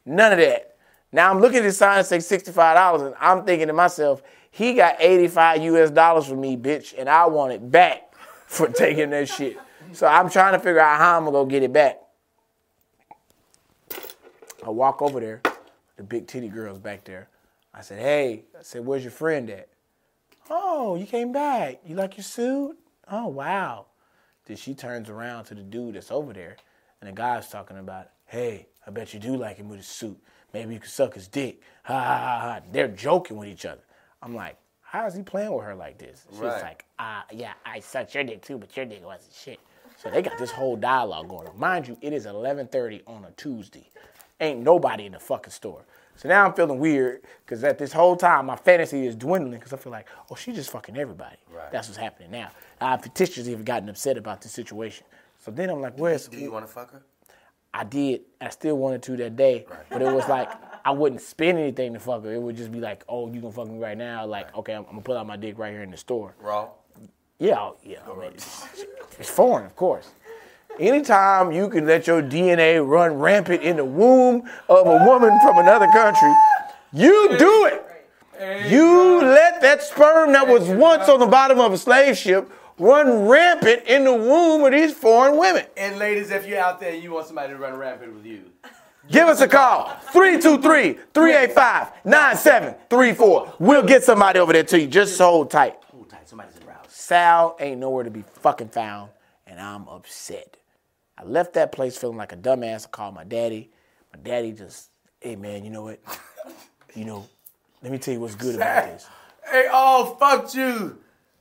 A: None of that. Now I'm looking at this sign and say $65, and I'm thinking to myself, he got 85 US dollars from me, bitch, and I want it back for *laughs* taking that shit. So I'm trying to figure out how I'm gonna go get it back. I walk over there, the big titty girl's back there. I said, hey, I said, where's your friend at? Oh, you came back. You like your suit? Oh, wow. Then she turns around to the dude that's over there, and the guy's talking about, hey, I bet you do like him with his suit. Maybe you could suck his dick. Ha ha ha ha. They're joking with each other. I'm like, how is he playing with her like this? She's
B: Right.
A: like, ah, yeah, I sucked your dick too, but your dick wasn't shit. So they got this whole dialogue going on. Mind you, it is 11:30 on a Tuesday. Ain't nobody in the fucking store. So now I'm feeling weird because at this whole time my fantasy is dwindling because I feel like, oh, she just fucking everybody.
B: Right.
A: That's what's happening now. I've fictitiously have gotten upset about the situation. So then I'm like, where's
B: Do you want to fuck her?
A: I did. I still wanted to that day, but it was like I wouldn't spend anything to fuck her. It would just be like, oh, you gonna fuck me right now? Like, okay, I'm, I'm gonna pull out my dick right here in the store.
B: Raw?
A: Yeah, I'll- yeah. Oh, I mean, it's, it's foreign, of course. Anytime you can let your DNA run rampant in the womb of a woman from another country, you do it. You let that sperm that was once on the bottom of a slave ship run rampant in the womb of these foreign women.
B: And ladies, if you're out there and you want somebody to run rampant with you,
A: Give us a call. 323-385-9734. We'll get somebody over there to you. Just hold tight.
B: hold tight, somebody's aroused.
A: Sal ain't nowhere to be fucking found, and I'm upset. I left that place feeling like a dumbass. I called my daddy. My daddy just, hey man, you know what? *laughs* You know, let me tell you what's good about this.
B: Hey, oh, fuck you.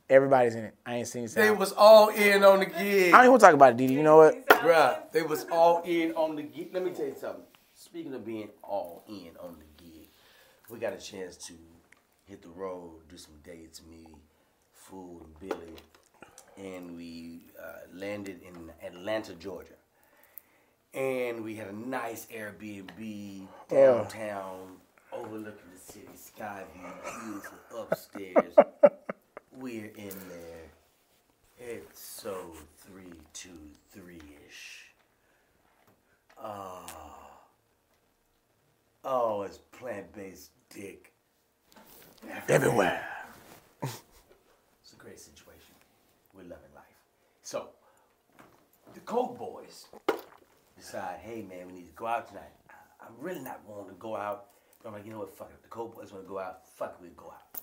A: Everybody's in it. I ain't seen
B: They
A: Sal.
B: was all in on the gig.
A: I don't even want to talk about it, Didi. You know what?
B: Bruh, they was all in on the gig. Let me tell you something. Speaking of being all in on the gig, we got a chance to hit the road, do some dates, me, Fool, and Billy, and we uh, landed in Atlanta, Georgia. And we had a nice Airbnb downtown, overlooking the city, sky view, beautiful *laughs* upstairs. We're in there. It's so three two three ish. Oh, oh, it's plant based dick.
A: Everywhere.
B: It's a great situation. We're loving life. So, the Coke boys decide, hey man, we need to go out tonight. I- I'm really not wanting to go out. But I'm like, you know what, fuck it. The Coke boys want to go out, fuck it, we'll go out.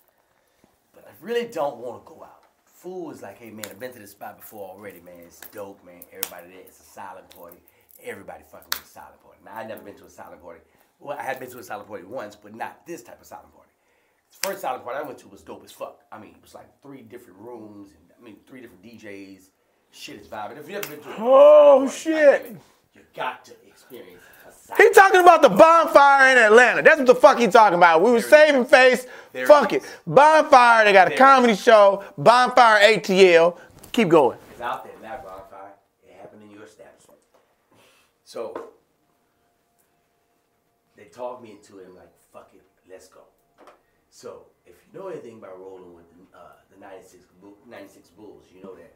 B: But I really don't want to go out. Fool is like, hey man, I've been to this spot before already, man. It's dope, man. Everybody there. It's a silent party. Everybody fucking with a party. Now I never been to a silent party. Well, I had been to a silent party once, but not this type of silent party. The first silent party I went to was dope as fuck. I mean, it was like three different rooms, and I mean three different DJs. Shit is vibing. If you ever been to a
A: Oh, shit.
B: you got to experience
A: He talking about the bonfire in Atlanta. That's what the fuck he talking about. We
B: it
A: saving face.
B: There
A: fuck
B: is.
A: it. Bonfire, they got a
B: There
A: comedy show. Bonfire ATL. Keep going.
B: It's out there, not bonfire. It happened in your establishment. So they talked me into it. I'm like, fuck it, let's go. So if you know anything about rolling with the, uh, the 96, Bull- 96 Bulls, you know that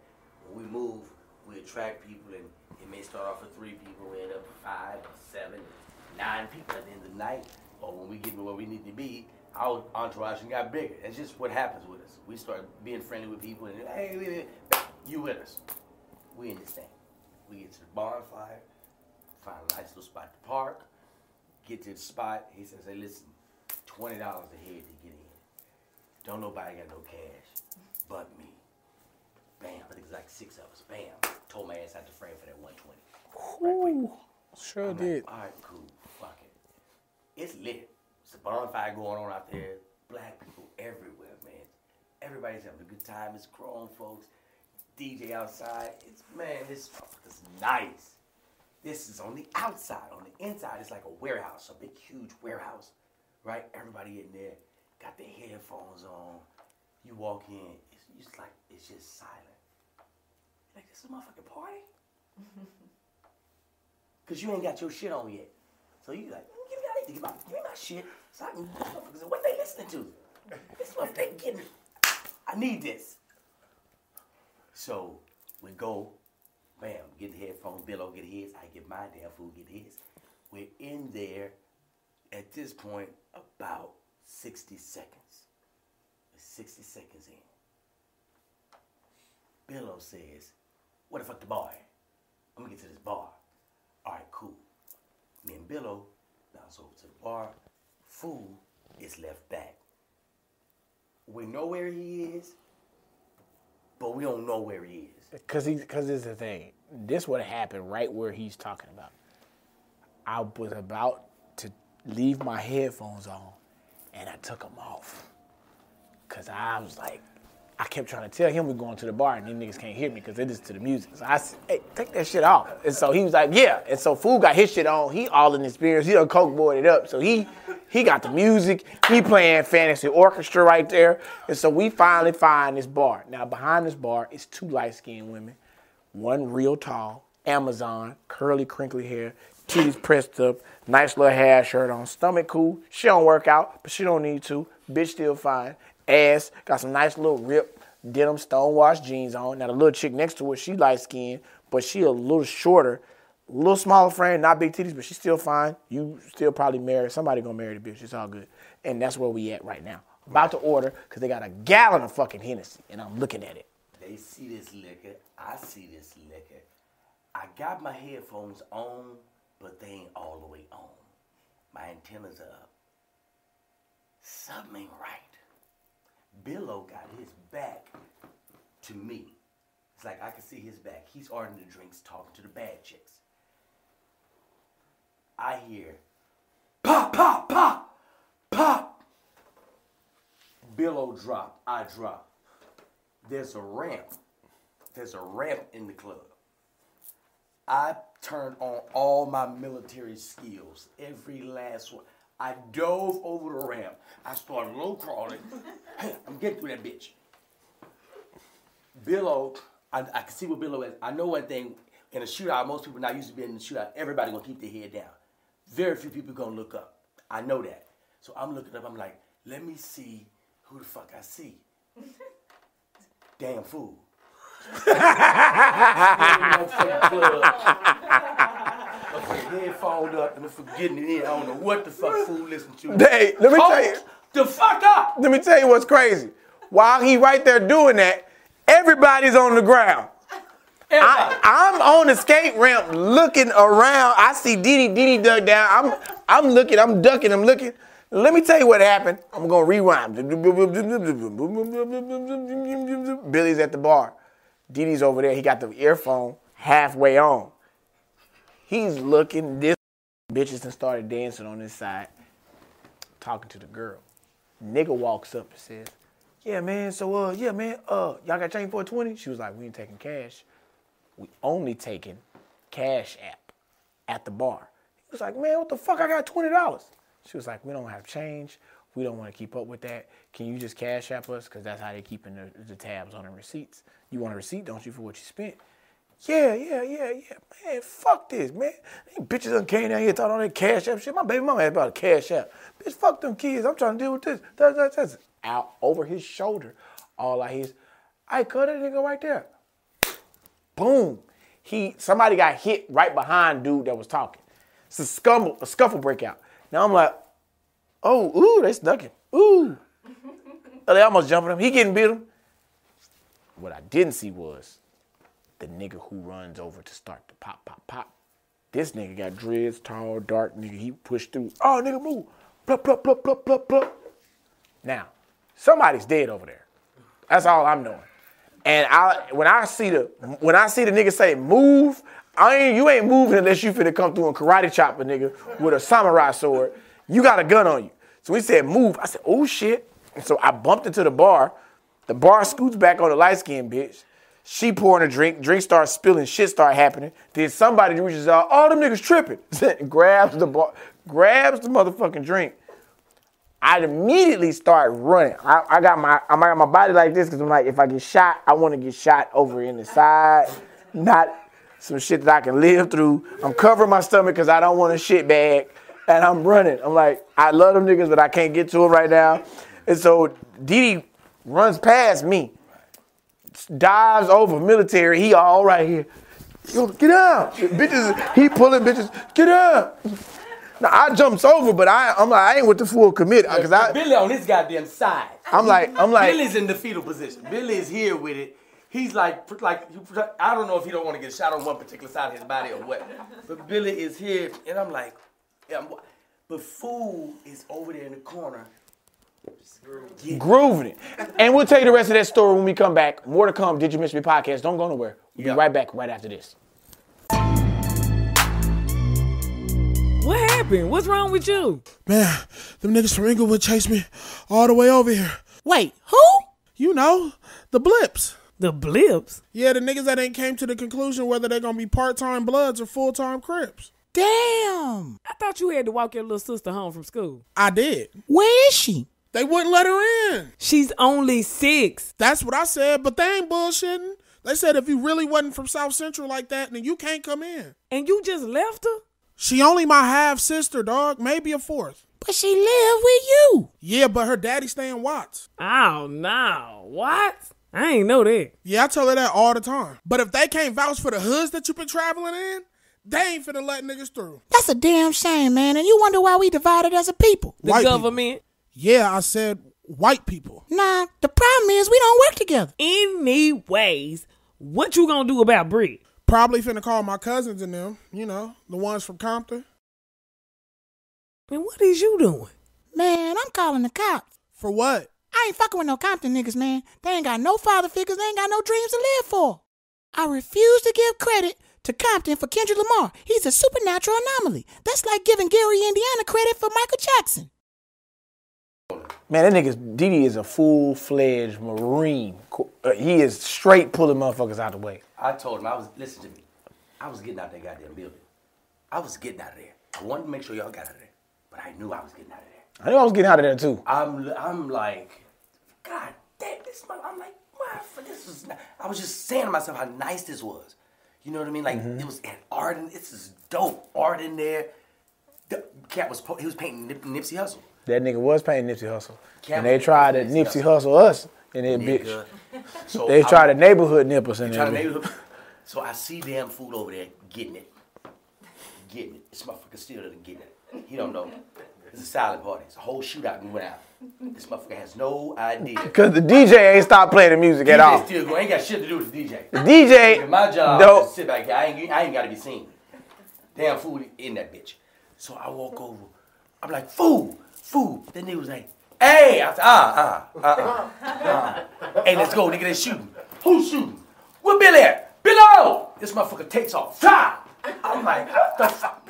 B: we move, we attract people, and it may start off with three people, we end up with five, seven, nine people at the end of the night. Or when we get to where we need to be, our entourage got bigger. That's just what happens with us. We start being friendly with people, and hey, you with us. We in this thing. We get to the bonfire, find a nice little spot to park, get to the spot. He says, hey, listen, $20 a head to get in. Don't nobody got no cash but me. Bam. I think it's like six of us. Bam. Told my ass out to frame for that 120.
A: Ooh, sure
B: I'm
A: did.
B: Like, All right, cool. Fuck it. It's lit. It's a bonfire going on out there. Black people everywhere, man. Everybody's having a good time. It's grown folks. DJ outside. It's man, this is nice. This is on the outside. On the inside, it's like a warehouse, a big, huge warehouse, right? Everybody in there got their headphones on. You walk in, it's just like it's just silent. Like this is a motherfucking party. *laughs* Cause you ain't got your shit on yet. So you like, "Mm, give me, I need to get my, give me my shit. So I can, what they listening to? This motherfucker they getting. I need this. So we go, bam, get the headphones, Billo get his, I get my damn fool, get his. We're in there at this point about 60 seconds. 60 seconds in. Billo says, What the fuck the bar at? I'm gonna get to this bar. All right, cool. Me and Billo bounce over to the bar. Fool is left back. We know where he is, but we don't know where he is.
A: Cause he, cause it's the thing. This would have happened right where he's talking about. I was about to leave my headphones on, and I took them off. Cause I was like, I kept trying to tell him we're going to the bar, and these niggas can't hear me because it is to the music. So I said, hey, take that shit off. And so he was like, yeah. And so Fool got his shit on. He all in experience. He done coke boarded up. So he he got the music. He playing fantasy orchestra right there. And so we finally find this bar. Now behind this bar is two light skinned women. One real tall, Amazon, curly, crinkly hair, titties pressed up, nice little hair shirt on, stomach cool. She don't work out, but she don't need to. Bitch still fine. Ass, got some nice little rip denim stonewash jeans on. Now the little chick next to her, she light skinned, but she a little shorter, a little smaller frame, not big titties, but she's still fine. You still probably married. Somebody gonna marry the bitch. It's all good. And that's where we at right now. About to order, cause they got a gallon of fucking Hennessy, and I'm looking at it.
B: They see this liquor. I see this liquor. I got my headphones on, but they ain't all the way on. My antennas are up. Something ain't right. Billo got his back to me. It's like I can see his back. He's ordering the drinks, talking to the bad chicks. I hear pop, pop, pop, pop. Billo drop. I drop there's a ramp. There's a ramp in the club. I turned on all my military skills, every last one. I dove over the ramp. I started low crawling. *laughs* hey, I'm getting through that bitch. Billo, I, I can see what Billo is. I know one thing. In a shootout, most people not used to being in the shootout. Everybody gonna keep their head down. Very few people gonna look up. I know that. So I'm looking up. I'm like, let me see who the fuck I see *laughs* damn fool. *laughs* Head fogged up and I'm forgetting it in. I don't know what the fuck fool listen to.
A: Hey, let me tell you.
B: The fuck up.
A: Let me tell you what's crazy. While he right there doing that, everybody's on the ground. I, I'm on the skate ramp looking around. I see Diddy Diddy duck down. I'm I'm looking, I'm ducking, I'm looking. Let me tell you what happened. I'm gonna rewind. Billy's at the bar. Diddy's over there. He got the earphone halfway on. He's looking. This bitches and started dancing on this side, talking to the girl. Nigga walks up and says, "Yeah, man. So, uh, yeah, man. Uh, y'all got change for a 20?" She was like, "We ain't taking cash. We only taking Cash App at the bar." He was like, "Man, what the fuck? I got twenty dollars." She was like, "We don't have change. We don't want to keep up with that. Can you just Cash App us? Because that's how they keeping the, the tabs on the receipts. You want a receipt, don't you, for what you spent?" Yeah, yeah, yeah, yeah. Man, fuck this, man. These bitches done came down here talking all that cash app shit. My baby mama had about a cash app. Bitch, fuck them kids. I'm trying to deal with this. That, that, that's out over his shoulder. All I hear is, I cut that nigga right there. Boom. He somebody got hit right behind dude that was talking. It's a scuffle, a scuffle breakout. Now I'm like, oh, ooh, they stuck him. Ooh. Oh, *laughs* they almost jumping him. He getting beat him. What I didn't see was the nigga who runs over to start the pop, pop, pop. This nigga got dreads, tall, dark nigga. He pushed through. Oh, nigga, move. Plup, plup, plup, plup, plup, plup. Now, somebody's dead over there. That's all I'm knowing. And I when I see the when I see the nigga say move, I ain't you ain't moving unless you finna come through and karate chop a nigga with a samurai sword. You got a gun on you. So he said move. I said, oh shit. And so I bumped into the bar. The bar scoots back on the light skinned bitch. She pouring a drink. Drink starts spilling. Shit start happening. Then somebody reaches out. All them niggas tripping. *laughs* grabs the bar, grabs the motherfucking drink. I immediately start running. I, I got my I got my body like this because I'm like, if I get shot, I want to get shot over in the side, not some shit that I can live through. I'm covering my stomach because I don't want a shit bag, and I'm running. I'm like, I love them niggas, but I can't get to them right now. And so Didi runs past me, dives over military. He all right here. Yo, get out, bitches. He pulling bitches. Get out. Now I jumps over, but I I'm like I ain't with the full commit uh, because I
B: Billy on his goddamn side.
A: I'm like I'm like
B: Billy's in the fetal position. Billy is here with it. He's like like I don't know if he don't want to get shot on one particular side of his body or what, but Billy is here, and I'm like, yeah, but fool is over there in the corner.
A: Grooving it. And we'll tell you the rest of that story when we come back. More to come. Did you miss me podcast? Don't go nowhere. We'll
B: Yeah.
A: be right back right after this.
E: What happened? What's wrong with you?
F: Man, them niggas from Inglewood chased me all the way over here.
E: Wait, who?
F: You know, the blips.
E: The blips?
F: Yeah, the niggas that ain't came to the conclusion whether they're gonna be part time bloods or full time crips.
E: Damn. I thought you had to walk your little sister home from school.
F: I did.
E: Where is she?
F: They wouldn't let her in.
E: She's only six.
F: That's what I said, but they ain't bullshitting. They said if you really wasn't from South Central like that, then you can't come in.
E: And you just left her?
F: She only my half sister, dog. Maybe a fourth.
E: But she live with you.
F: Yeah, but her daddy stay in Watts.
E: Oh, no. What? I ain't know that.
F: Yeah, I tell her that all the time. But if they can't vouch for the hoods that you been traveling in, they ain't finna let niggas through.
G: That's a damn shame, man. And you wonder why we divided as a people.
E: The
F: White people.
E: Government.
F: Yeah, I said white people.
G: Nah, the problem is we don't work together.
E: Anyways, what you gonna do about Brit?
F: Probably finna call my cousins and them, you know, the ones from Compton.
E: And what is you doing?
G: Man, I'm calling the cops.
F: For what?
G: I ain't fucking with no Compton niggas, man. They ain't got no father figures. They ain't got no dreams to live for. I refuse to give credit to Compton for Kendrick Lamar. He's a supernatural anomaly. That's like giving Gary, Indiana credit for Michael Jackson.
A: Man, that nigga's Didi is a full fledged Marine. Uh, he is straight pulling motherfuckers out the way.
B: I told him I was listen to me. I was getting out that goddamn building. I was getting out of there. I wanted to make sure y'all got out of there, but I knew I was getting out of there.
A: I knew I was getting out of there too.
B: I'm I'm like, God damn this! mother-" I'm like, this is. Not, I was just saying to myself how nice this was. You know what I mean? Like it was art and this is dope art in there. The cat was he was painting Nip, Nipsey Hussle.
A: That nigga was paying Nipsey
B: Hussle.
A: And they tried to
B: Nipsey.
A: Hustle us in that bitch. *laughs*
B: So
A: They tried to neighborhood nip us in there. bitch. *laughs*
B: So I see damn fool over there getting it. Getting it. This motherfucker still doesn't get it. He don't know. It's a silent party. It's a whole shootout and went out. This motherfucker has no idea. *laughs*
A: Cause the DJ ain't stopped playing the music at all.
B: still going. Ain't got shit to do with the DJ.
A: The DJ,
B: My job
A: though,
B: is to sit back here. I ain't, I ain't got to be seen. Damn fool in that bitch. So I walk over. I'm like, fool, fool. Then they was like, hey. I said, ah, ah, ah, ah. ah. *laughs* Hey, let's go, nigga. They shooting. Who's shooting? Where Billy at? Below. This motherfucker takes off. Fly. I'm like, what the fuck?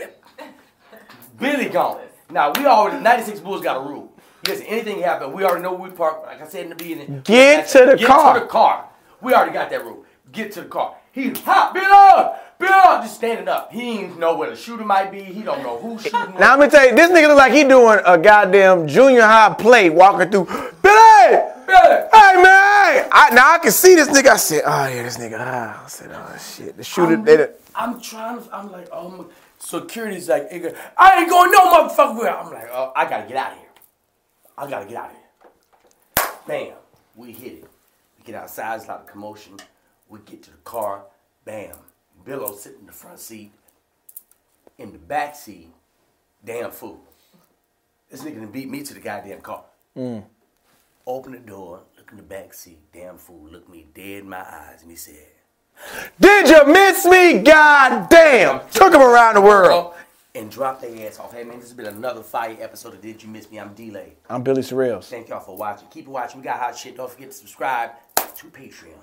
B: Billy gone. Now we already 96 Bulls got a rule. Listen, anything happen, we already know we park. Like I said in the beginning,
A: Get to the
B: get
A: car.
B: Get to the car. We already got that rule. Get to the car. He hot, Bill, Bill, just standing up. He ain't know where the shooter might be. He don't know who's *laughs* shooting.
A: now I'm gonna tell you, this nigga look like he doing a goddamn junior high play walking through. Billy!
B: Billy.
A: Hey man! I, now I can see this nigga. I said, oh yeah, this nigga. Ah. I said, oh shit. The shooter, they, done-
B: I'm trying to. I'm like, oh my. Security's like, I ain't going no motherfucker. where." I'm like, oh, I gotta get out of here. I gotta get out of here. Bam, we hit it. We get outside, it's a lot of commotion. We get to the car. Bam, Billo sitting in the front seat. In the back seat, damn fool. This nigga done beat me to the goddamn car. Mm. Open the door, look in the back seat. Damn fool, look me dead in my eyes, and he said.
A: Did you miss me? God damn! Took him around the world.
B: and dropped their ass off. Hey man, this has been another fire episode of Did You Miss Me? I'm D'Lai.
A: I'm Billy Sorrells.
B: Thank y'all for watching. Keep watching. We got hot shit. Don't forget to subscribe to Patreon.